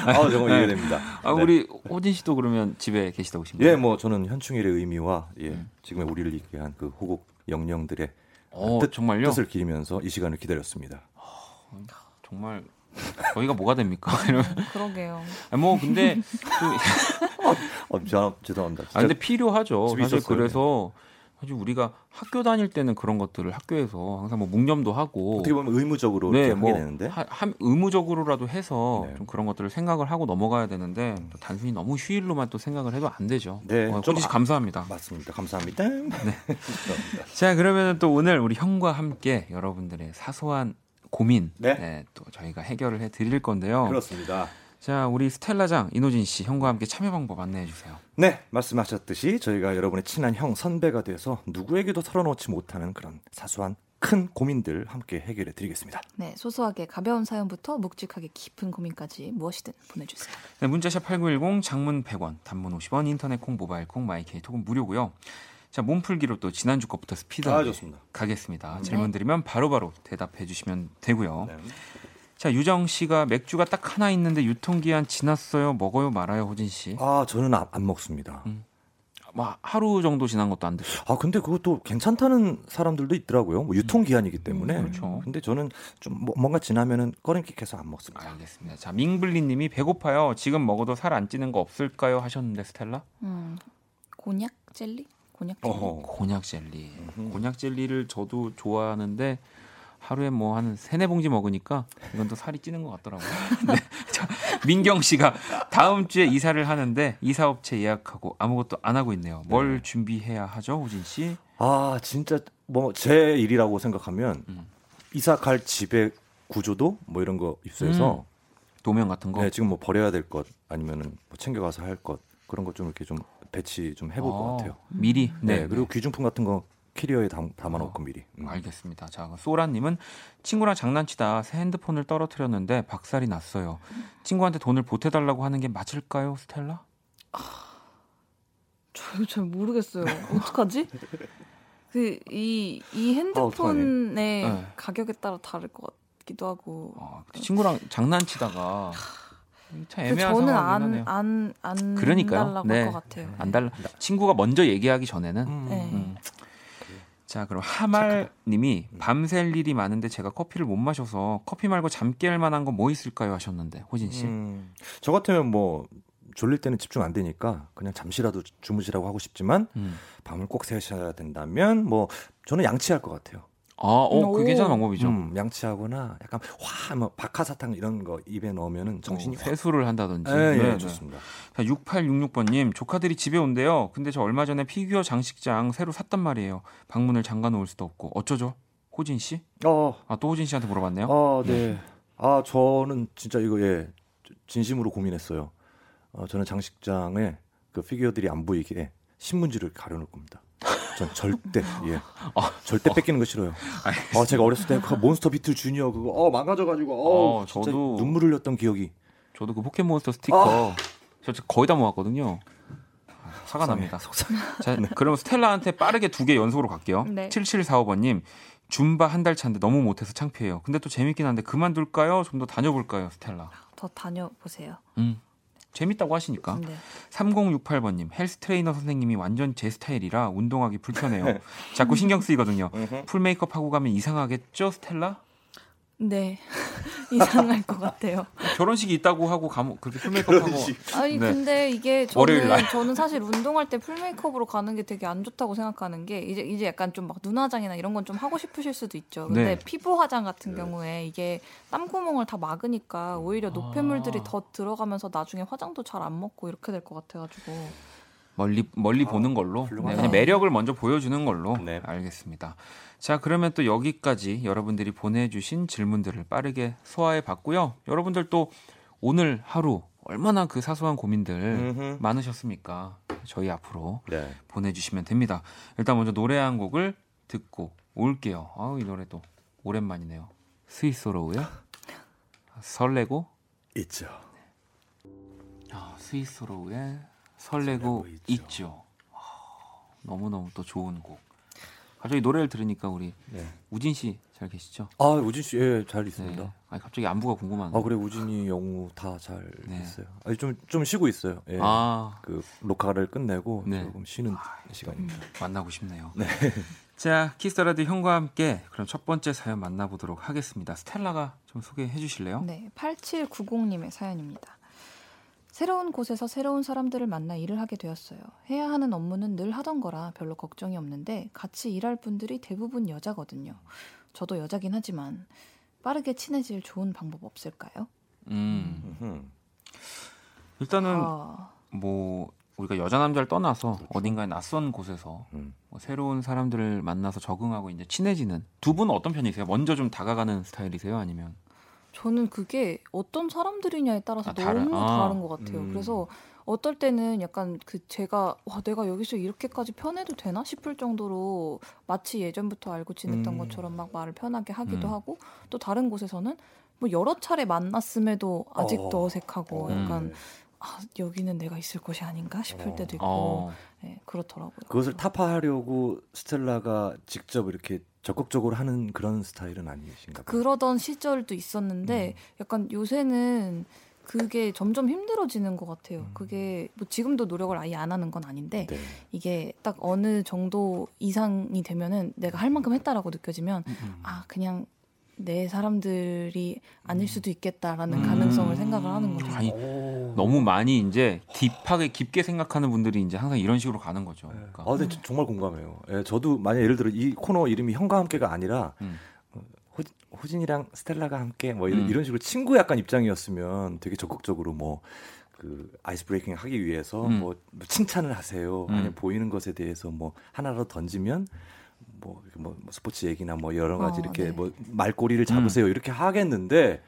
아, 정말 네. 이해됩니다. 아, 네. 우리 호진 씨도 그러면 집에 계시다 오십니까? 예, 뭐 저는 현충일의 의미와 예, 음. 지금의 우리를 이끌게 한 그 호국 영령들의 어, 뜻, 정말요? 뜻을 기리면서 이 시간을 기다렸습니다. 정말 저희가 뭐가 됩니까? 이러면 그러게요. 아, 뭐 근데 또 어, 저, 죄송합니다. 아 근데 필요하죠. 사실 있었어요. 그래서 사실 우리가 학교 다닐 때는 그런 것들을 학교에서 항상 뭐 묵념도 하고 어떻게 보면 의무적으로 네, 뭐 되는데 하, 하- 의무적으로라도 해서 네. 좀 그런 것들을 생각을 하고 넘어가야 되는데 또 단순히 너무 휴일로만 또 생각을 해도 안 되죠. 네, 어, 좀 아- 감사합니다. 맞습니다. 감사합니다. 감사합니다. 자 그러면 또 오늘 우리 형과 함께 여러분들의 사소한 고민 네. 네, 또 저희가 해결을 해 드릴 건데요. 그렇습니다. 자 우리 스텔라장 이노진 씨 형과 함께 참여 방법 안내해 주세요. 네, 말씀하셨듯이 저희가 여러분의 친한 형 선배가 돼서 누구에게도 털어놓지 못하는 그런 사소한 큰 고민들 함께 해결해 드리겠습니다. 네, 소소하게 가벼운 사연부터 묵직하게 깊은 고민까지 무엇이든 보내주세요. 네, 문자샵 8910 장문 100원, 단문 50원, 인터넷 콩, 모바일 콩, 마이케이 톡은 무료고요. 자, 몸풀기로 또 지난주 것부터 스피드 아. 가겠습니다. 네. 질문 드리면 바로바로 대답해 주시면 되고요. 네. 자, 유정 씨가 맥주가 딱 하나 있는데 유통기한 지났어요. 먹어요, 말아요, 호진 씨. 아, 저는 안, 안 먹습니다. 음. 뭐 하루 정도 지난 것도 안 드시고. 아, 근데 그것도 괜찮다는 사람들도 있더라고요. 뭐 유통기한이기 때문에. 음, 그렇죠. 근데 저는 좀 뭐- 뭔가 지나면은 꺼림칙해서 안 먹습니다. 알겠습니다. 자, 민블리 님이 배고파요. 지금 먹어도 살 안 찌는 거 없을까요? 하셨는데 스텔라? 음, 곤약 젤리? 곤약 젤리? 어허. 곤약 젤리. 음흠. 곤약 젤리를 저도 좋아하는데 하루에 뭐 한 세네 봉지 먹으니까 이건 또 살이 찌는 것 같더라고요. 네. 자, 민경 씨가 다음 주에 이사를 하는데 이사 업체 예약하고 아무것도 안 하고 있네요. 뭘 준비해야 하죠, 호진 씨? 아, 진짜 뭐 제 일이라고 생각하면 음. 이사 갈 집의 구조도 뭐 이런 거 입수해서 도면 같은 거. 네, 지금 뭐 버려야 될 것 아니면은 뭐 챙겨가서 할 것 그런 것 좀 이렇게 좀 배치 좀 해볼 것 어, 같아요. 미리. 네, 그리고 귀중품 같은 거 캐리어에 담, 담아놓고 어, 미리. 음. 알겠습니다. 자, 소라님은 친구랑 장난치다 새 핸드폰을 떨어뜨렸는데 박살이 났어요. 친구한테 돈을 보태달라고 하는 게 맞을까요, 스텔라? 저잘 모르겠어요. 어떡하지? 그 이이 아? 핸드폰의 네. 가격에 따라 다를 것 같기도 하고. 어, 친구랑 장난치다가 참그 애매한 저는 안 하네요. 안안 그러니까요. 달라고 네. 할것 같아요. 안 달라. 친구가 먼저 얘기하기 전에는. 음. 네. 음. 자, 그럼 하말님이 밤샐 일이 많은데 제가 커피를 못 마셔서 커피 말고 잠깰 만한 거뭐 있을까요 하셨는데 호진 씨. 음, 저 같으면 뭐 졸릴 때는 집중 안 되니까 그냥 잠시라도 주무시라고 하고 싶지만 음. 밤을 꼭 새셔야 된다면 뭐 저는 양치할 것 같아요. 아, 어, 그 오. 괜찮은 방법이죠. 음, 양치하거나 약간 화 뭐 박하사탕 이런 거 입에 넣으면은 정신이 어, 확 세수를 한다든지. 예, 예, 네, 네. 좋습니다. 자, 6866번님, 조카들이 집에 온대요. 근데 저 얼마 전에 피규어 장식장 새로 샀단 말이에요. 방문을 잠가 놓을 수도 없고. 어쩌죠? 호진 씨? 어, 아, 또 호진 씨한테 물어봤네요. 아, 네. 아, 저는 진짜 이거 예 진심으로 고민했어요. 어, 저는 장식장에 그 피규어들이 안 보이게 신문지를 가려놓을 겁니다. 전 절대 예 절대 뺏기는 거 싫어요. 아 제가 어렸을 때 그 몬스터 비틀 주니어 그거 어 망가져 가지고 어, 어, 진짜 저도- 눈물 흘렸던 기억이 저도 그 포켓몬스터 스티커 저 거의 다 모았거든요. 화가 속상해, 납니다. 속상해. 자, 그럼 스텔라한테 빠르게 두 개 연속으로 갈게요. 네. 7745번님, 줌바 한 달 차인데 너무 못해서 창피해요. 근데 또 재밌긴 한데 그만둘까요? 좀 더 다녀볼까요, 스텔라? 더 다녀보세요. 음, 재밌다고 하시니까. 네. 3068번님, 헬스 트레이너 선생님이 완전 제 스타일이라 운동하기 불편해요. 자꾸 신경 쓰이거든요. full 메이크업 하고 가면 이상하겠죠, 스텔라? 네. 이상할 것 같아요. 결혼식이 있다고 하고 가면 그렇게 full 메이크업 하고 아니 네. 근데 이게 월요일 저는 날. 저는 사실 운동할 때 full 메이크업으로 가는 게 되게 안 좋다고 생각하는 게 이제 이제 약간 좀 막 눈 화장이나 이런 건 좀 하고 싶으실 수도 있죠. 근데 네. 피부 화장 같은 경우에 이게 땀 구멍을 다 막으니까 오히려 노폐물들이 아. 더 들어가면서 나중에 화장도 잘 안 먹고 이렇게 될 것 같아가지고 멀리 멀리 보는 걸로 네. 그냥 매력을 먼저 보여주는 걸로 네. 알겠습니다. 자 그러면 또 여기까지 여러분들이 보내주신 질문들을 빠르게 소화해 봤고요. 여러분들 또 오늘 하루 얼마나 그 사소한 고민들 음흠. 많으셨습니까? 저희 앞으로 네. 보내주시면 됩니다. 일단 먼저 노래 한 곡을 듣고 올게요. 아우 이 노래도 오랜만이네요. 스위스로우요. 설레고 있죠. 아, 스위스로우의 설레고 있죠. 있죠. 아, 너무 너무 또 좋은 곡. 갑자기 노래를 들으니까 우리 네. 우진 씨 잘 계시죠? 아 우진 씨, 예, 잘 있습니다. 네. 아니 갑자기 안부가 궁금한데. 아 그래 우진이 영우 다잘 네. 있어요. 아니 좀좀 쉬고 있어요. 예. 아, 그 녹화를 끝내고 네. 조금 쉬는 시간입니다. 만나고 싶네요. 네. 자, 키스라디 형과 함께 그럼 첫 번째 사연 만나보도록 하겠습니다. 스텔라가 좀 소개해 주실래요? 네, 8790님의 사연입니다. 새로운 곳에서 새로운 사람들을 만나 일을 하게 되었어요. 해야 하는 업무는 늘 하던 거라 별로 걱정이 없는데 같이 일할 분들이 대부분 여자거든요. 저도 여자긴 하지만 빠르게 친해질 좋은 방법 없을까요? 음. 일단은 아, 뭐 우리가 여자 남자를 떠나서 어딘가에 낯선 곳에서 음. 뭐 새로운 사람들을 만나서 적응하고 이제 친해지는 두 분은 어떤 편이세요? 먼저 좀 다가가는 스타일이세요? 아니면 저는 그게 어떤 사람들이냐에 따라서 아, 다른- 너무 아. 다른 것 같아요. 음. 그래서 어떨 때는 약간 그 제가 와 내가 여기서 이렇게까지 편해도 되나 싶을 정도로 마치 예전부터 알고 지냈던 음. 것처럼 막 말을 편하게 하기도 음. 하고 또 다른 곳에서는 뭐 여러 차례 만났음에도 아직도 어. 어. 색하고 음. 약간 아, 여기는 내가 있을 곳이 아닌가 싶을 어. 때도 있고 어, 네, 그렇더라고요. 그것을 타파하려고 스텔라가 직접 이렇게 적극적으로 하는 그런 스타일은 아니신가 봐요. 그러던 시절도 있었는데 음. 약간 요새는 그게 점점 힘들어지는 것 같아요. 음. 그게 뭐 지금도 노력을 아예 안 하는 건 아닌데 네. 이게 딱 어느 정도 이상이 되면은 내가 할 만큼 했다라고 느껴지면 음. 아 그냥 내 사람들이 아닐 수도 있겠다라는 음. 가능성을 생각을 하는 거죠. 아니, 오. 너무 많이 이제 딥하게 깊게 생각하는 분들이 이제 항상 이런 식으로 가는 거죠. 네. 그러니까 아, 근데 저- 정말 공감해요. 예, 저도 만약 예를 들어 이 코너 이름이 형과 함께가 아니라 음. 어, 호, 호진이랑 스텔라가 함께 뭐 이런, 음. 이런 식으로 친구 약간 입장이었으면 되게 적극적으로 뭐그 아이스 브레이킹 하기 위해서 음. 뭐, 뭐 칭찬을 하세요. 음. 아니면 보이는 것에 대해서 뭐 하나라도 던지면 뭐, 이렇게 뭐, 뭐 스포츠 얘기나 뭐 여러 가지 어, 이렇게 네. 뭐 말꼬리를 잡으세요. 이렇게 하겠는데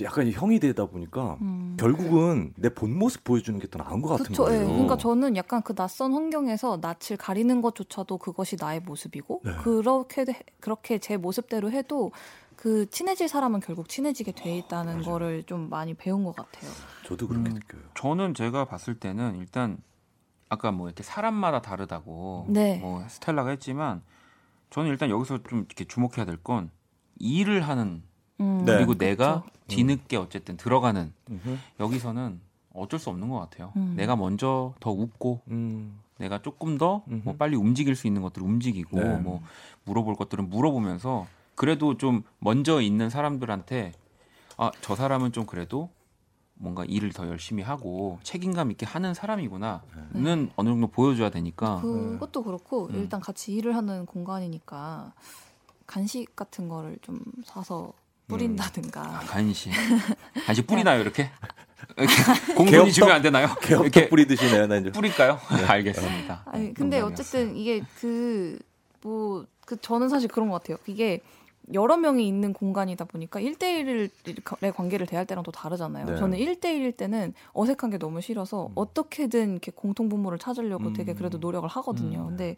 약간 형이 되다 보니까 음. 결국은 내 본 모습 보여주는 게 더 나은 것 같은 그쵸, 예. 거예요. 그러니까 저는 약간 그 낯선 환경에서 낯을 가리는 것조차도 그것이 나의 모습이고 네. 그렇게 그렇게 제 모습대로 해도 그 친해질 사람은 결국 친해지게 돼 있다는 거를 좀 많이 배운 것 같아요. 저도 그렇게 음. 느껴요. 저는 제가 봤을 때는 일단 아까 뭐 이렇게 사람마다 다르다고 네. 뭐 스텔라가 했지만 저는 일단 여기서 좀 이렇게 주목해야 될 건 일을 하는 음, 네. 그리고 내가 그쵸. 뒤늦게 어쨌든 들어가는 음흠. 여기서는 어쩔 수 없는 것 같아요. 음. 내가 먼저 더 웃고 음. 내가 조금 더 뭐. 빨리 움직일 수 있는 것들을 움직이고 네. 뭐 물어볼 것들은 물어보면서 그래도 좀 먼저 있는 사람들한테 아 저 사람은 좀 그래도 뭔가 일을 더 열심히 하고 책임감 있게 하는 사람이구나는 어느 정도 보여줘야 되니까 그것도 그렇고 음. 일단 같이 일을 하는 공간이니까 간식 같은 거를 좀 사서 뿌린다든가 아, 간식 간식 뿌리나요 이렇게 이렇게 공분이? 주면 안 되나요? 이렇게 뿌리듯이네요. 나 이제. 뿌릴까요? 알겠습니다. 아니 근데 농담이었어요. 어쨌든 이게 그 뭐 그 저는 사실 그런 것 같아요. 이게 여러 명이 있는 공간이다 보니까 1대1의 관계를 대할 때랑 또 다르잖아요. 네. 저는 1대1일 때는 어색한 게 너무 싫어서 음. 어떻게든 이렇게 공통 분모를 찾으려고 음. 되게 그래도 노력을 하거든요. 음. 근데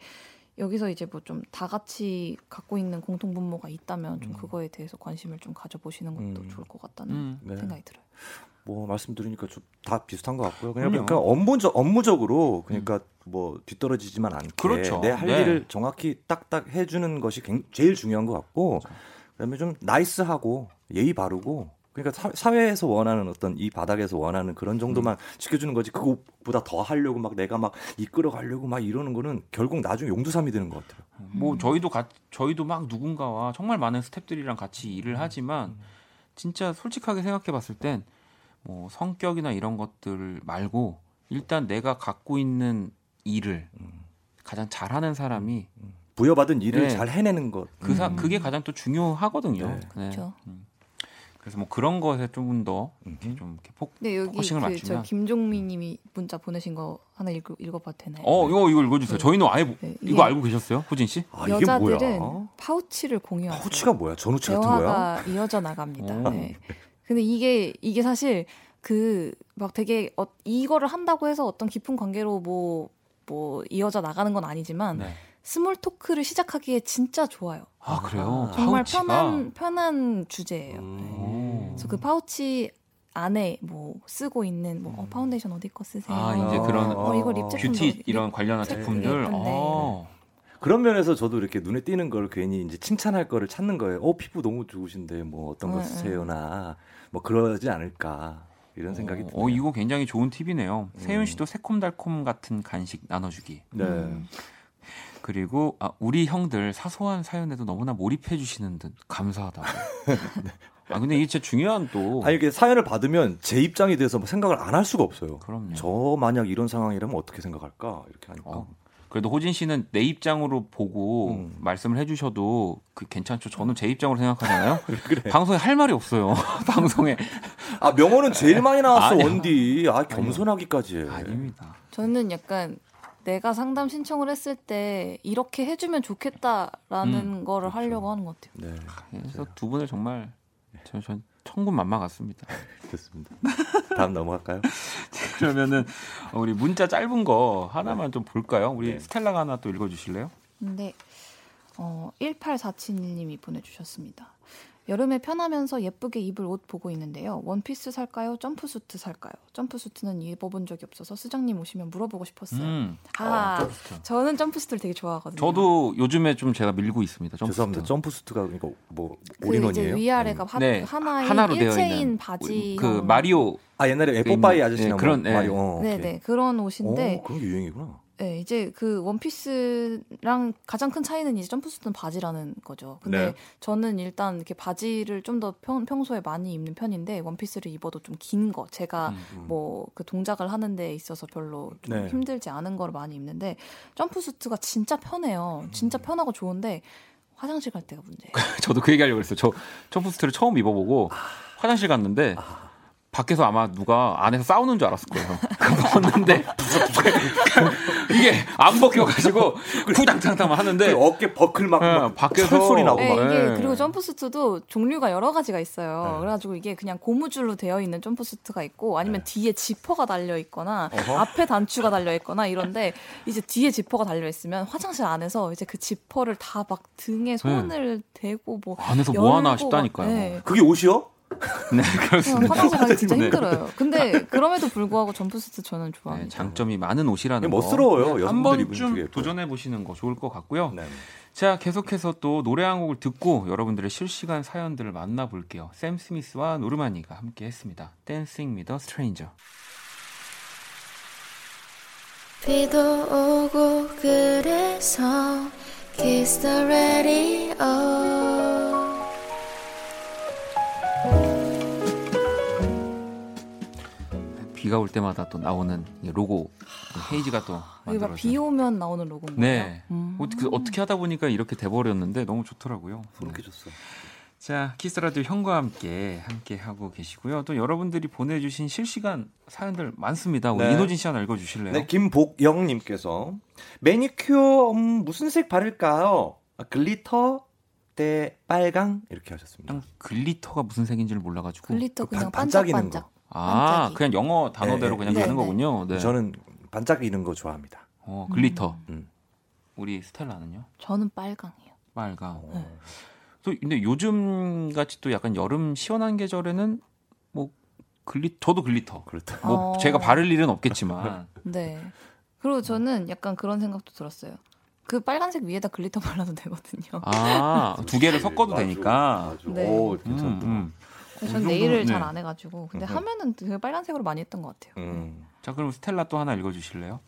여기서 이제 뭐 좀 다 같이 갖고 있는 공통 분모가 있다면 좀 음. 그거에 대해서 관심을 좀 가져보시는 것도 음. 좋을 것 같다는 음. 네. 생각이 들어요. 뭐 말씀드리니까 좀 다 비슷한 것 같고요. 그냥 그럼요. 그러니까 업무적 업무적으로 그러니까 뭐 뒤떨어지지만 않게 그렇죠. 내 할 네. 일을 정확히 딱딱 해주는 것이 굉- 제일 중요한 것 같고 그다음에 좀 nice하고 예의 바르고 그러니까 사, 사회에서 원하는 어떤 이 바닥에서 원하는 그런 정도만 지켜주는 거지 그거보다 더 하려고 막 내가 막 이끌어 가려고 막 이러는 거는 결국 나중에 용두사미 되는 것 같아요. 뭐 저희도 가, 저희도 막 누군가와 정말 많은 스탭들이랑 같이 일을 하지만 진짜 솔직하게 생각해 봤을 땐 뭐 성격이나 이런 것들 말고 일단 내가 갖고 있는 일을 가장 잘하는 사람이 부여받은 일을 네. 잘 해내는 것. 그 사, 그게 가장 또 중요하거든요. 네. 네. 그렇죠. 음. 그래서 뭐 그런 것에 조금 더 이렇게 음. 좀 이렇게 폭. 네 여기 focusing을 그저 맞추면. 김종민님이 문자 보내신 거 하나 읽어 읽어봐도 되나요? 어 이거 이거 읽어주세요. 저희는 아예 모- 네, 이거 이게- 알고 계셨어요, 호진 씨? 아, 이게 여자들은 뭐야? 파우치를 공유하고 파우치가 뭐야? 전우치 같은 거야? 대화가 이어져 나갑니다. 오. 네. 근데 이게 이게 사실 그 막 되게 어, 이거를 한다고 해서 어떤 깊은 관계로 뭐뭐 이어져 나가는 건 아니지만 네. small talk를 시작하기에 진짜 좋아요. 아 그래요. 정말 파우치가? 편한 편한 주제예요. 음. 네. 오. 그래서 그 파우치 안에 뭐 쓰고 있는 뭐 어, 파운데이션 어디 거 쓰세요? 아 이제 그런 어, 이거 립 제품 뷰티 립- 이런 관련한 립- 제품들. 예쁜데. 어. 그런 면에서 저도 이렇게 눈에 띄는 걸 괜히 이제 칭찬할 거를 찾는 거예요. 어 피부 너무 좋으신데 뭐 어떤 거 응, 쓰세요나 뭐 그러지 않을까 이런 생각이 어, 드네요. 어, 이거 굉장히 좋은 팁이네요. 음. 세윤 씨도 새콤달콤 같은 간식 나눠주기. 네. 음. 그리고 아, 우리 형들 사소한 사연에도 너무나 몰입해 주시는 듯 감사하다고. 아 근데 이게 진짜 중요한 또. 아니 이게 사연을 받으면 제 입장이 돼서 뭐 생각을 안 할 수가 없어요. 그럼요. 저 만약 이런 상황이라면 어떻게 생각할까 이렇게 하니까. 어, 그래도 호진 씨는 내 입장으로 보고 음. 말씀을 해주셔도 그 괜찮죠. 저는 제 입장으로 생각하잖아요. 그래. 방송에 할 말이 없어요. 방송에 아 명언은 제일 많이 나왔어 아니요. 원디. 아 겸손하기까지 해. 아닙니다. 저는 약간 내가 상담 신청을 했을 때 이렇게 해주면 좋겠다라는 음, 거를 그렇죠. 하려고 하는 것 같아요. 네 그래서 두 분을 정말 저, 전 천군만마 같습니다. 좋습니다. 다음 넘어갈까요? 그러면은 어, 우리 문자 짧은 거 하나만 좀 볼까요? 우리 네. 스텔라가 하나 또 읽어주실래요? 근데 어, 18471님이 보내주셨습니다. 여름에 편하면서 예쁘게 입을 옷 보고 있는데요. 원피스 살까요? 점프수트 살까요? 점프수트는 입어본 적이 없어서 수장님 오시면 물어보고 싶었어요. 음. 아, 어, 점프수트. 저는 점프수트를 되게 좋아하거든요. 저도 요즘에 좀 제가 밀고 있습니다. 점프수트. 죄송합니다. 점프수트가 그러니까 뭐그 올인원이에요. 이제 위아래가 하, 네, 하나의 하나로 일체인 있는 바지 그 마리오 아 옛날에 그 있는- 아저씨나 네, 뭐 그런, 네. 마리오. 어, 오케이. 네네 그런 옷인데 오, 그런 게 유행이구나. 네, 이제 그 원피스랑 가장 큰 차이는 이제 점프수트는 바지라는 거죠. 근데 네. 저는 일단 이렇게 바지를 좀 더 평소에 많이 입는 편인데 원피스를 입어도 좀 긴 거. 제가 음. 뭐그 동작을 하는 데 있어서 별로 좀 네. 힘들지 않은 거를 많이 입는데 점프수트가 진짜 편해요. 진짜 편하고 좋은데 화장실 갈 때가 문제예요. 저도 그 얘기하려고 그랬어요. 저 점프수트를 처음 입어보고 화장실 갔는데 밖에서 아마 누가 안에서 싸우는 줄 알았을 거예요. 그거 벗는데 이게 안 벗겨가지고 후당탕탕 하는데 그 어깨 버클 막, 네, 막 밖에서 철소리 나고 네, 막. 이게 네. 그리고 점프 수트도 종류가 여러 가지가 있어요. 네. 그래가지고 이게 그냥 고무줄로 되어 있는 점프 수트가 있고 아니면 네. 뒤에 지퍼가 달려 있거나 어허. 앞에 단추가 달려 있거나 이런데 이제 뒤에 지퍼가 달려 있으면 화장실 안에서 이제 그 지퍼를 다 막 등에 손을 대고 뭐 안에서 뭐 하나 싶다니까요. 막, 네. 그게 옷이요? 네, 그렇습니다. 화장실 가기 진짜 네. 힘들어요. 근데 그럼에도 불구하고 점프수트 저는 네, 좋아합니다. 장점이 많은 옷이라는 거. 멋스러워요. 한 여성들이 입으면 되게 번쯤. 도전해 보시는 거 좋을 것 같고요. 네. 자, 계속해서 또 노래 한 곡을 듣고 여러분들의 실시간 사연들을 만나볼게요. 샘 스미스와 노르마니가 함께 했습니다. Dancing with a Stranger. 비도 오고 그래서 Kiss the radio 비가 올 때마다 또 나오는 이 로고 헤이지가 또 여기 만들어져. 막비 오면 나오는 로고인가요? 네. 음. 어떻게, 어떻게 하다 보니까 이렇게 돼버렸는데 너무 좋더라고요. 소름 끼쳤어. 자, 키스라디오 형과 함께 함께 하고 계시고요. 또 여러분들이 보내주신 실시간 사연들 많습니다. 우리 네. 이노진 씨 하나 읽어주실래요? 네, 김복영님께서 매니큐어 음, 무슨 색 바를까요? 아, glitter 대 빨강 이렇게 하셨습니다. glitter가 무슨 색인지를 몰라가지고. glitter 그 그냥 반- 반짝이는 반짝반짝. 아, 반짝이. 그냥 영어 단어대로 네, 그냥 네, 되는 네. 거군요. 네. 저는 반짝이는 거 좋아합니다. 어, glitter. 음. 우리 스텔라는요? 저는 빨강이에요. 빨강. 네. 또 근데 요즘 같이 또 약간 여름 시원한 계절에는 뭐 gli 저도 glitter. 그렇다. 뭐 어. 제가 바를 일은 없겠지만 네. 그리고 저는 약간 그런 생각도 들었어요. 그 빨간색 위에다 glitter 발라도 되거든요. 아 두 개를 섞어도 맞아, 되니까. 맞아. 네. 오, 음, 괜찮다. 음. 전 정도는- nail을 네. 잘안 해가지고 근데 음. 하면은 그 빨간색으로 많이 했던 것 같아요. 음. 자 그럼 스텔라 또 하나 읽어주실래요?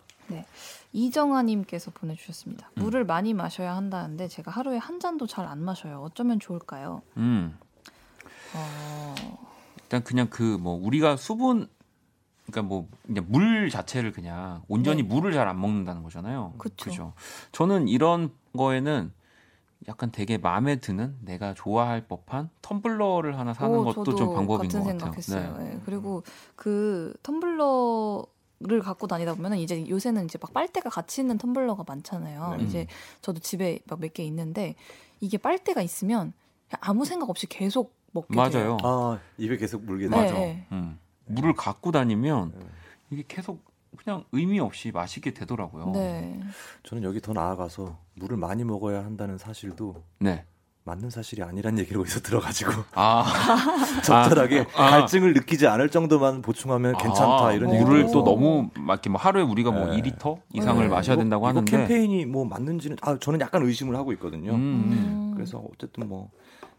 이정아님께서 보내주셨습니다. 음. 물을 많이 마셔야 한다는데 제가 하루에 한 잔도 잘 안 마셔요. 어쩌면 좋을까요? 음. 어, 일단 그냥 그 뭐 우리가 수분 그러니까 뭐 그냥 물 자체를 그냥 온전히 네. 물을 잘 안 먹는다는 거잖아요. 그쵸. 그죠? 저는 이런 거에는 약간 되게 마음에 드는 내가 좋아할 법한 텀블러를 하나 사는 오, 것도 저도 좀 방법인 같은 것 같아요. 생각했어요. 네. 예, 그리고 그 텀블러 를 갖고 다니다 보면은 이제 요새는 이제 막 빨대가 같이 있는 텀블러가 많잖아요. 네. 이제 저도 집에 막 몇 개 있는데 이게 빨대가 있으면 아무 생각 없이 계속 먹게 돼요. 맞아요. 아 입에 계속 물게 네, 되죠. 네. 음. 물을 갖고 다니면 네. 이게 계속 그냥 의미 없이 마시게 되더라고요. 네. 저는 여기 더 나아가서 물을 많이 먹어야 한다는 사실도 네. 맞는 사실이 아니란 얘기를 어디서 들어가지고 아, 적절하게 아. 갈증을 느끼지 않을 정도만 보충하면 괜찮다 아, 이런 물을 얘기를 또 해서 너무 막 이렇게 뭐 하루에 우리가 뭐 네. 2리터 이상을 네. 마셔야 이거- 된다고 이거 하는데 캠페인이 뭐 맞는지는 아 저는 약간 의심을 하고 있거든요. 음, 음. 그래서 어쨌든 뭐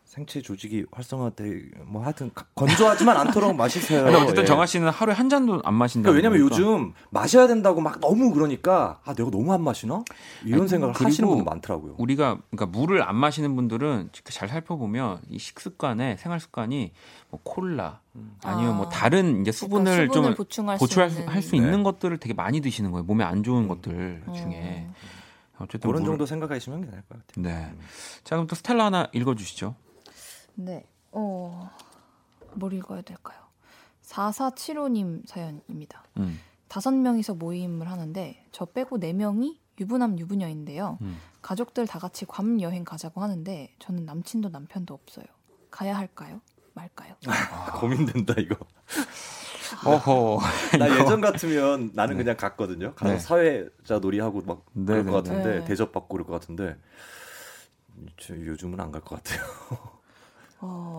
생체 조직이 활성화돼 뭐 하여튼 가- 건조하지만 않도록 마시세요. 근데 어쨌든 예. 정아 씨는 하루에 한 잔도 안 마신다. 그러니까 왜냐면 요즘 마셔야 된다고 막 너무 그러니까 아 내가 너무 안 마시나 이런 아니, 생각을 하시는 분 많더라고요. 우리가 그러니까 물을 안 마시는 분들은 잘 살펴보면 이 식습관에 생활 습관이 뭐 콜라 아니면 뭐 아. 다른 이제 수분을, 그러니까 수분을 좀 보충할, 보충할 수 수, 있는, 할수 네. 있는 것들을 되게 많이 드시는 거예요. 몸에 안 좋은 음. 것들 어. 중에 어쨌든 그런 물을- 정도 생각하시면 될것 같아요. 네. 자 그럼 또 스텔라 하나 읽어주시죠. 네. 어, 뭘 읽어야 될까요? 4475님 사연입니다. 음. 다섯 명이서 모임을 하는데 저 빼고 네 명이 유부남 유부녀인데요. 음. 가족들 다 같이 괌 여행 가자고 하는데 저는 남친도 남편도 없어요. 가야 할까요? 말까요? 고민된다 이거. 어허. 나 예전 같으면 나는 그냥 갔거든요. 가서 네. 사회자 놀이하고 막 그럴 네, 것 네, 같은데 네. 대접받고 그럴 것 같은데 저 요즘은 안 갈 것 같아요. 어,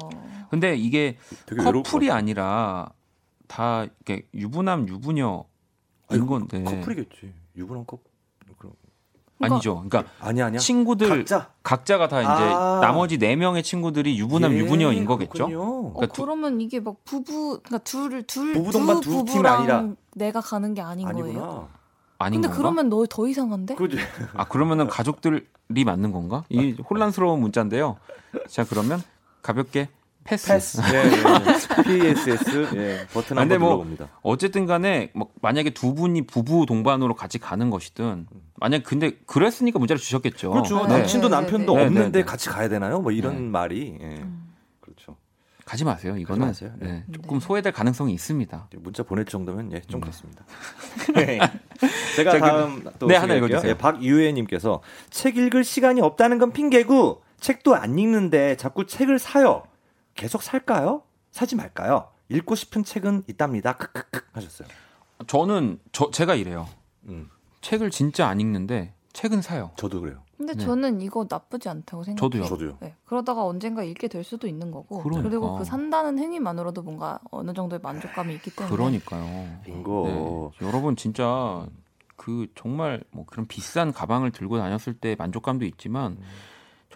근데 이게 커플이. 아니라 다 이렇게 유부남 유부녀인 아니, 건데 커플이겠지. 유부남 커플. 그럼 아니죠. 그러니까 아니 아니야. 친구들 각자 각자가 다 이제 아. 나머지 네 명의 친구들이 유부남 예, 유부녀인 거겠죠. 그렇군요. 어, 그러니까 두- 그러면 이게 막 부부, 그러니까 둘을 둘 부부 동반 두두 팀이 부부랑 아니라. 내가 가는 게 아닌 거예요. 아니구나. 아닌 근데 건가? 그러면 너 더 이상한데? 그지. 아 그러면은 가족들이 맞는 건가? 이 혼란스러운 문자인데요. 자 그러면 가볍게 패스. 패스. 예, 예. PSS. 예. 버튼 아, 한번 뭐 눌러봅니다. 어쨌든 간에 뭐 만약에 두 분이 부부 동반으로 같이 가는 것이든 만약 근데 그랬으니까 문자를 주셨겠죠. 그렇죠. 네. 남친도 네, 남편도 네, 네. 없는데 네, 네. 같이 가야 되나요? 뭐 이런 네. 말이. 예. 음. 그렇죠. 가지 마세요. 이거는 마세요. 네. 네, 조금 네. 소외될 가능성이 있습니다. 문자 보낼 정도면 예, 좀 네. 그렇습니다. 제가 자, 그- 다음 또 네, 하나. 읽어주세요. 예, 박유혜님께서 책 읽을 시간이 없다는 건 핑계고 책도 안 읽는데 자꾸 책을 사요. 계속 살까요? 사지 말까요? 읽고 싶은 책은 있답니다. 크크크 하셨어요. 저는 저 제가 이래요. 음, 책을 진짜 안 읽는데 책은 사요. 저도 그래요. 근데 네. 저는 이거 나쁘지 않다고 생각해요. 저도요. 저도요. 네, 그러다가 언젠가 읽게 될 수도 있는 거고 그러니까. 그리고 그 산다는 행위만으로도 뭔가 어느 정도의 만족감이 있기 때문에 그러니까요. 빙고. 네. 여러분 진짜 그 정말 뭐 그런 비싼 가방을 들고 다녔을 때 만족감도 있지만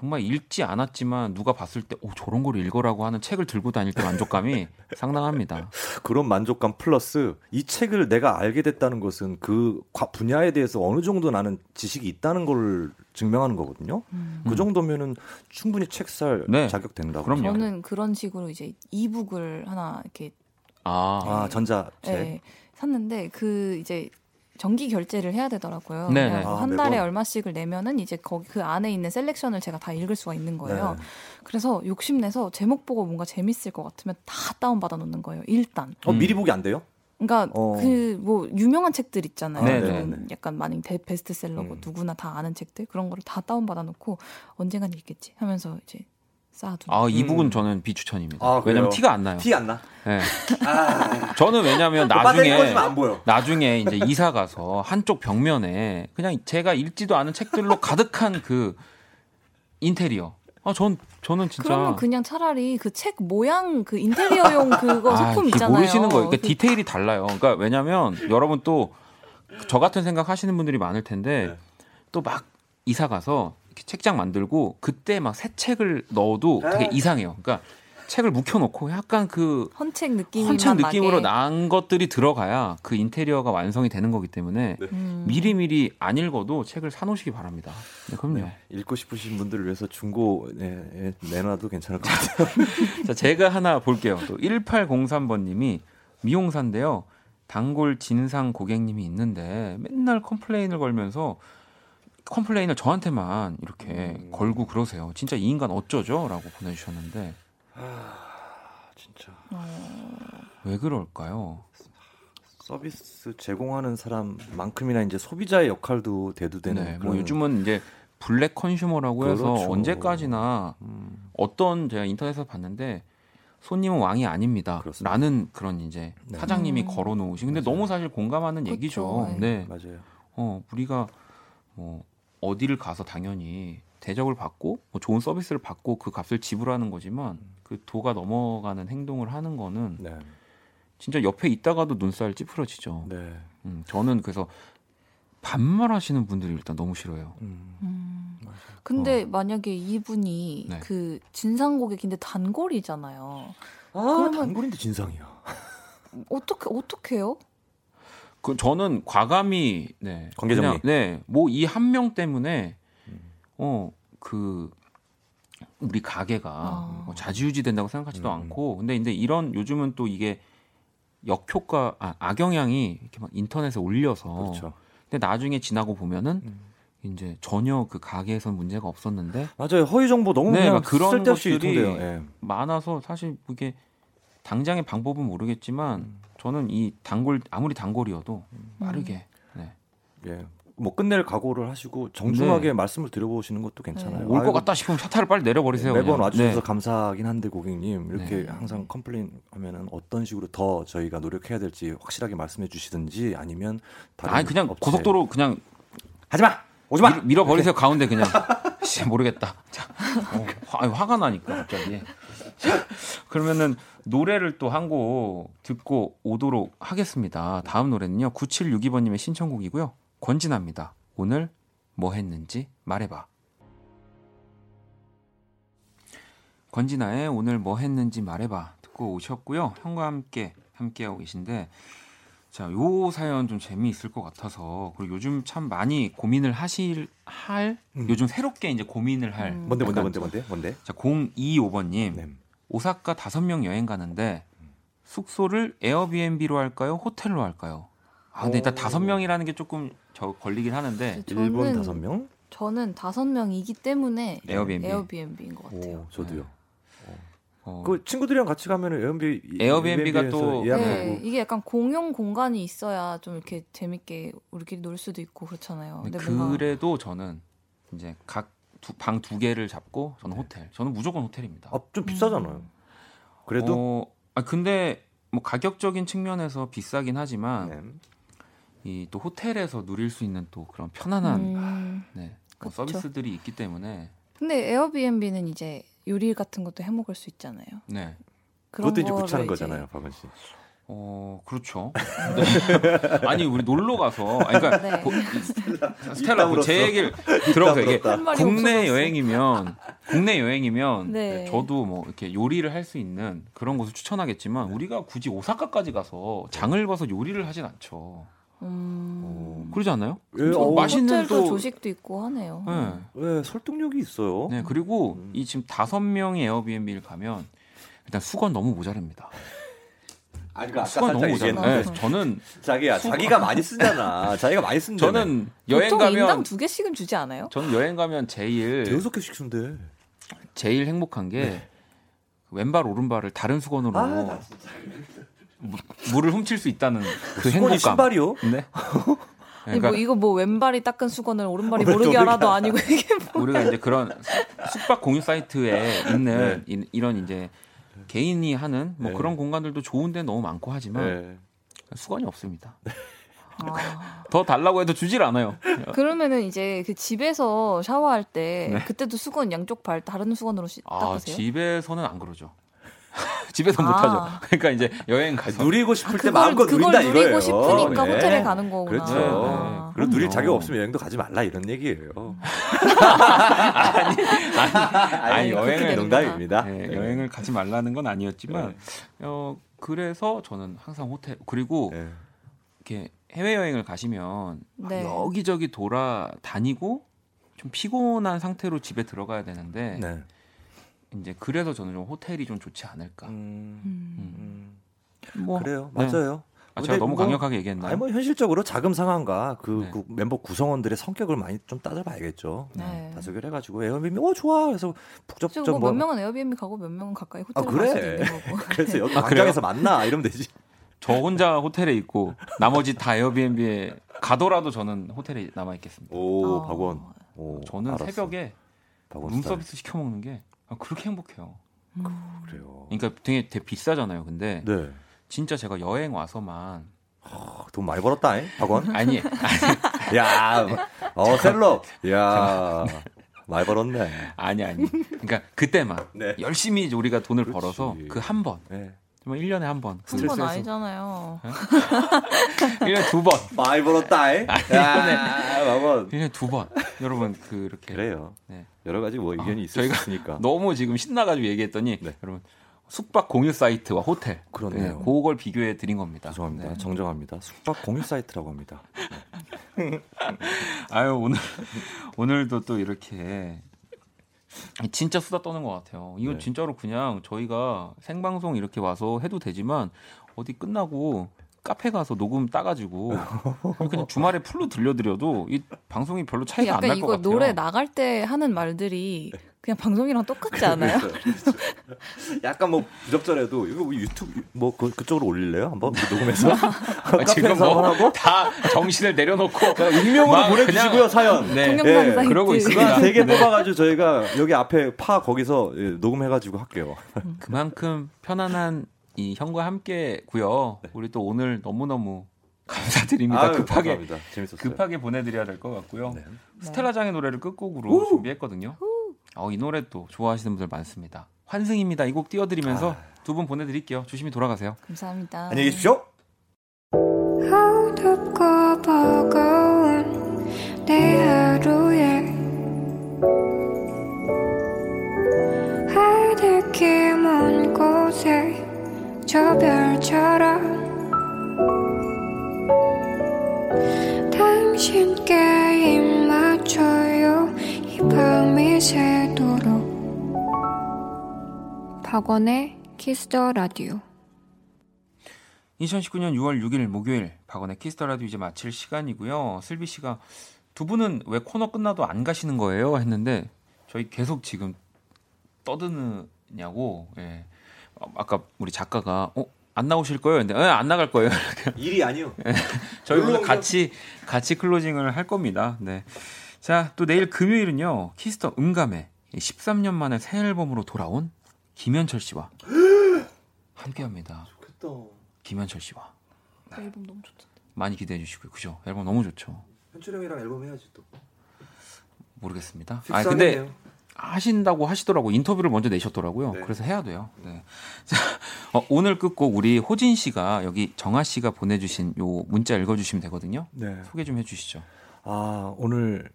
정말 읽지 않았지만 누가 봤을 때 오 저런 걸 읽어라고 하는 책을 들고 다닐 때 만족감이 상당합니다. 그런 만족감 플러스 이 책을 내가 알게 됐다는 것은 그 과- 분야에 대해서 어느 정도 나는 지식이 있다는 걸 증명하는 거거든요. 음. 그 정도면은 충분히 책살 네. 자격 된다고. 그럼요. 저는 그런 식으로 이제 이북을 하나 이렇게 아, 아 전자책. 예, 샀는데 그 이제 정기 결제를 해야 되더라고요. 그래서 아, 한 달에 매번? 얼마씩을 내면은 이제 거기 그 안에 있는 셀렉션을 제가 다 읽을 수가 있는 거예요. 네. 그래서 욕심내서 제목 보고 뭔가 재밌을 것 같으면 다 다운 받아 놓는 거예요. 일단. 어 음. 미리 보기 안 돼요? 그러니까 어. 그뭐 유명한 책들 있잖아요. 네, 좀 네, 네. 약간 많이 대- 베스트셀러고 음. 누구나 다 아는 책들 그런 거를 다 다운 받아 놓고 언젠간 읽겠지 하면서 이제 아 이북은 음. 저는 비추천입니다. 아? 왜냐면 티가 안 나요. 티 안 나. 네. 아, 저는 왜냐면 나중에 꺼지면 안 보여. 나중에 이제 이사 가서 한쪽 벽면에 그냥 제가 읽지도 않은 책들로 가득한 그 인테리어 아, 전 저는 진짜 그러면 그냥 차라리 그 책 모양 그 인테리어용 그거 아, 소품 이게 있잖아요. 모르시는 거예요. 그러니까 그- 디테일이 달라요. 그러니까 왜냐면 여러분 또 저 같은 생각 하시는 분들이 많을 텐데 네. 또막 이사 가서 책장 만들고 그때 막 새 책을 넣어도 되게 이상해요. 그러니까 책을 묵혀놓고 약간 그 헌책 느낌이 헌책 느낌으로 난 것들이 들어가야 그 인테리어가 완성이 되는 거기 때문에 음. 미리 미리 안 읽어도 책을 사놓으시기 바랍니다. 네, 그럼요. 네, 읽고 싶으신 분들을 위해서 중고 네, 예, 내놔도 괜찮을 것 같아요. 자, 제가 하나 볼게요. 또 1803번님이 미용사인데요. 단골 진상 고객님이 있는데 맨날 complain을 걸면서 complain을 저한테만 이렇게 음. 걸고 그러세요. 진짜 이 인간 어쩌죠? 라고 보내주셨는데 진짜 왜 그럴까요? 서비스 제공하는 사람만큼이나 이제 소비자의 역할도 대두되는 네, 뭐 요즘은 이제 black consumer라고 해서 그렇죠. 언제까지나 음, 어떤 제가 인터넷에서 봤는데 손님은 왕이 아닙니다. 그렇습니다. 라는 그런 이제 네. 사장님이 음. 걸어놓으신. 근데 맞아요. 너무 사실 공감하는 그쵸, 얘기죠. 네. 네. 맞아요. 어, 우리가 뭐 어디를 가서 당연히 대접을 받고 뭐 좋은 서비스를 받고 그 값을 지불하는 거지만 그 도가 넘어가는 행동을 하는 거는 네. 진짜 옆에 있다가도 눈살 찌푸러지죠. 네. 음, 저는 그래서 반말하시는 분들이 일단 너무 싫어요. 음. 음. 근데 만약에 이분이 네. 그 진상 고객인데 단골이잖아요. 아, 그러면- 단골인데 진상이야. 어떻게 어떻게요? 그 저는 과감히 네 관계 정리. 그냥, 네, 뭐 이 한 명 때문에 음. 어그 우리 가게가 아. 뭐 자지우지 된다고 생각하지도 음. 않고 근데 이제 이런 요즘은 또 이게 역효과 아, 악영향이 이렇게 막 인터넷에 올려서 그렇죠. 근데 나중에 지나고 보면은 음. 이제 전혀 그 가게에선 문제가 없었는데 맞아요. 허위 정보 너무 네, 그냥 막 그런 쓸데없이 것들이 유통돼요. 예. 많아서 사실 이게 당장의 방법은 모르겠지만 음. 저는 이 단골 아무리 단골이어도 빠르게 네. 예. 뭐 끝낼 각오를 하시고 정중하게 네. 말씀을 드려보시는 것도 괜찮아요. 올것 아이고, 같다 싶으면 샤타를 빨리 내려버리세요. 매번 그냥. 와주셔서 네. 감사하긴 한데 고객님 이렇게 네. 항상 complain 하면은 어떤 식으로 더 저희가 노력해야 될지 확실하게 말씀해 주시든지 아니면 다른 아니 그냥 업체- 고속도로 그냥 하지 마 오지 마 밀, 밀어버리세요 가운데 그냥 씨, 모르겠다. 자, 어, 화, 아니, 화가 나니까 갑자기. 자, 그러면은 노래를 또 한 곡 듣고 오도록 하겠습니다. 다음 노래는요 9762번님의 신청곡이고요 권진아입니다. 오늘 뭐 했는지 말해봐. 권진아의 오늘 뭐 했는지 말해봐 듣고 오셨고요. 형과 함께 함께하고 계신데 자, 요 사연 좀 재미있을 것 같아서 그리고 요즘 참 많이 고민을 하실 할 음. 요즘 새롭게 이제 고민을 할 음. 뭔데 뭔데 뭔데 뭔데 뭔데 자, 025번님 네. 오사카 다섯 명 여행 가는데 숙소를 에어비앤비로 할까요? 호텔로 할까요? 아, 근데 일단 오. 다섯 명이라는 게 조금 저 걸리긴 하는데 일본 다섯 명 저는 다섯 명이기 때문에 에어비앤비. 에어비앤비인 것 같아요. 오 저도요 어, 그 친구들이랑 같이 가면은 에어비 에어비앤비가 또- 네, 이게 약간 공용 공간이 있어야 좀 이렇게 재밌게 우리끼리 놀 수도 있고 그렇잖아요. 근데 근데 그래도 저는 이제 각 방 두 개를 잡고 저는 호텔. 저는 무조건 호텔입니다. 아, 좀 비싸잖아요 그래도 어, 아 근데 뭐 가격적인 측면에서 비싸긴 하지만 네. 이또 호텔에서 누릴 수 있는 또 그런 편안한 음, 네, 뭐. 서비스들이 있기 때문에 근데 에어비앤비는 이제 요리 같은 것도 해 먹을 수 있잖아요. 네. 그런 그것도 이제 구차는 이제 거잖아요 박은 씨 어 그렇죠. 네. 아니 우리 놀러 가서 아니 그러니까 네. 고- 스텔라 뭐 제 얘기를 들어보세요. 이게 국내. 여행이면 국내 여행이면 네. 저도 뭐 이렇게 요리를 할 수 있는 그런 곳을 추천하겠지만 우리가 굳이 오사카까지 가서 장을 봐서 요리를 하진 않죠. 음, 그러지 않나요? 예, 저 어, 맛있는 또 조식도 있고 하네요. 네. 네, 설득력이 있어요 네, 그리고 음. 이 지금 다섯 명의 에어비앤비를 가면 일단 수건 너무 모자랍니다. 아니 그 아까 수건 너무. 얘기했는데 네, 저는 자기야 자기가 많이 쓰잖아 자기가 많이 쓴다 저는 여행 보통 인당 가면 두 개씩은 주지 않아요? 저는 여행 가면 제일 대여섯 개씩 쓴대 제일 행복한 게 왼발 오른발을 다른 수건으로 아, 물을 훔칠 수 있다는 그 수건이 행복감. 신발이요? 네. 아니, 그러니까 뭐 이거 뭐 왼발이 닦은 수건을 오른발이 왜 모르게 그렇게 아니고 이게 뭐 우리가 이제 그런 숙- 숙박 공유 사이트에 있는 이, 이런 이제 개인이 하는 뭐 네. 그런 공간들도 좋은데 너무 많고 하지만 네. 수건이 없습니다. 아. 더 달라고 해도 주질 않아요. 그러면은 이제 그 집에서 샤워할 때 네. 그때도 수건 양쪽 발 다른 수건으로 씻, 아, 닦으세요? 집에서는 안 그러죠. 집에서 아. 못하죠. 그러니까 이제 여행 가서 누리고 싶을 때 그걸- 마음껏 그걸 누린다 누리고 이거예요. 싶으니까 네. 호텔에 가는 거구나. 그렇죠. 네, 네. 그리고 누릴. 자격 없으면 여행도 가지 말라 이런 얘기예요. 아니, 여행을 되는구나. 농담입니다. 네, 네. 여행을 가지 말라는 건 아니었지만 네. 어 그래서 저는 항상 호텔 그리고 네. 이렇게 해외 여행을 가시면 막 네. 여기저기 돌아다니고 좀 피곤한 상태로 집에 들어가야 되는데 네. 이제 그래서 저는 좀 호텔이 좀 좋지 않을까. 음, 음. 음, 뭐 그래요. 네. 맞아요. 아, 제가 너무 뭐- 강력하게 얘기했나요? 아니 뭐 현실적으로 자금 상황과 그, 네. 그 멤버 구성원들의 성격을 많이 좀 따져봐야겠죠. 네. 다섯을 해가지고 에어비비 어 좋아 그래서 지금 북적북적 뭐뭐몇 명은 에어비앤비 가고 몇 명은 가까이 아, 갈 수도 그래. 있는 거고. 그래서 여기 아, 광장에서 만나 이러면 되지. 저 혼자 호텔에 있고 나머지 다 에어비앤비에 가더라도 저는 호텔에 남아 있겠습니다. 오 어. 박원. 오, 저는 알았어. 새벽에 룸. 서비스 시켜 먹는 게 아, 그렇게 행복해요. 그래요. 그러니까 되게, 되게 비싸잖아요. 근데 네. 진짜 제가 여행 와서만 아, 돈 많이 벌었다, 잉? 박원. 아니 야, 어 셀럽. 야, 많이 벌었네. 아니 아니. 그러니까 그때만 네. 열심히 우리가 돈을 그렇지. 벌어서 그 한 번, 네. 뭐 1년에 한 번, 그한 번. 아니잖아요. 1년에 두 번. 많이 벌었다, 잉? 아니, 야, 박원. 1년에 두 번. 여러분 그렇게 그래요. 네. 여러 가지 뭐 의견이 아, 있으니까. 너무 지금 신나가지고 얘기했더니 네. 여러분 숙박 공유 사이트와 호텔 그러네요. 네, 그걸 비교해 드린 겁니다. 죄송합니다. 네. 정정합니다. 숙박 공유 사이트라고 합니다. 아유 오늘 오늘도 또 이렇게 진짜 수다 떠는 것 같아요. 이건 네. 진짜로 그냥 저희가 생방송 이렇게 와서 해도 되지만 어디 끝나고 카페 가서 녹음 따가지고 그냥 주말에 풀로 들려드려도 이 방송이 별로 차이가 안 날것 이거 같아요. 노래 나갈 때 하는 말들이 그냥 방송이랑 똑같지 않아요? 약간 뭐 부적절해도 이거 뭐 유튜브 뭐 그, 그쪽으로 올릴래요? 한번 녹음해서 아, 지금 뭐다 정신을 내려놓고 익명으로 막 보내주시고요 사연. 네. 예, 사이트. 그러고 있습니다. 세개 네. 뽑아가지고 저희가 여기 앞에 파 거기서 예, 녹음해가지고 할게요. 그만큼 편안한 이 형과 함께고요. 우리 또 오늘 너무 너무 감사드립니다. 네. 아유, 급하게 감사합니다. 재밌었어요. 급하게 보내드려야 될 것 같고요. 네. 스텔라장의 노래를 끝곡으로 준비했거든요. 어, 이 노래 또 좋아하시는 분들 많습니다. 환승입니다. 이 곡 띄워드리면서 아. 두분 보내드릴게요. 조심히 돌아가세요. 감사합니다. 안녕히 계십시오. 어둡고 버거운 내 하루에 하늘길 먼 곳에 저 별처럼 당신께 박원의 Kiss the Radio 2019년 6월 6일 목요일 박원의 Kiss the Radio 이제 마칠 시간이고요. 슬비 씨가 두 분은 왜 코너 끝나도 안 가시는 거예요? 했는데 저희 계속 지금 떠드느냐고. 예. 어, 아까 우리 작가가 어? 안 나오실 거예요? 근데 예, 안 나갈 거예요. 일이 아니요. 저희 오늘 같이 같이 closing을 할 겁니다. 네. 자, 또 내일 금요일은요. Kiss the 음감에 13년 만에 새 앨범으로 돌아온 김현철 씨와 함께 합니다. 좋겠다. 김현철 씨와 앨범 너무 좋다. 많이 기대해 주시고요. 그죠? 앨범 너무 좋죠. 현철 형이랑 앨범 해야지 또. 모르겠습니다. 아 근데. 하신다고 하시더라고 인터뷰를 먼저 내셨더라고요. 네. 그래서 해야 돼요. 네. 자, 어, 오늘 끝곡 우리 호진 씨가 여기 정아 씨가 보내주신 요 문자 읽어주시면 되거든요. 네. 소개 좀 해주시죠. 아 오늘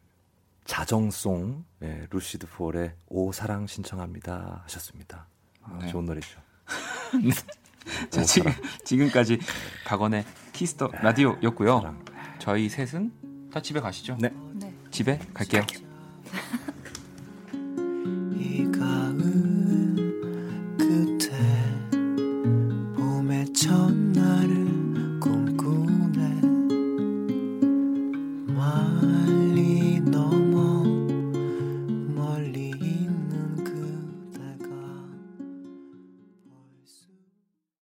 자정송 네, 루시드 폴의 오 사랑 신청합니다 하셨습니다. 아, 네. 좋은 노래죠. 네. 네. 자, 지금, 지금까지 박원의 키스터 네. 라디오였고요. 사랑. 저희 셋은 다 집에 가시죠. 네. 네. 집에 갈게요.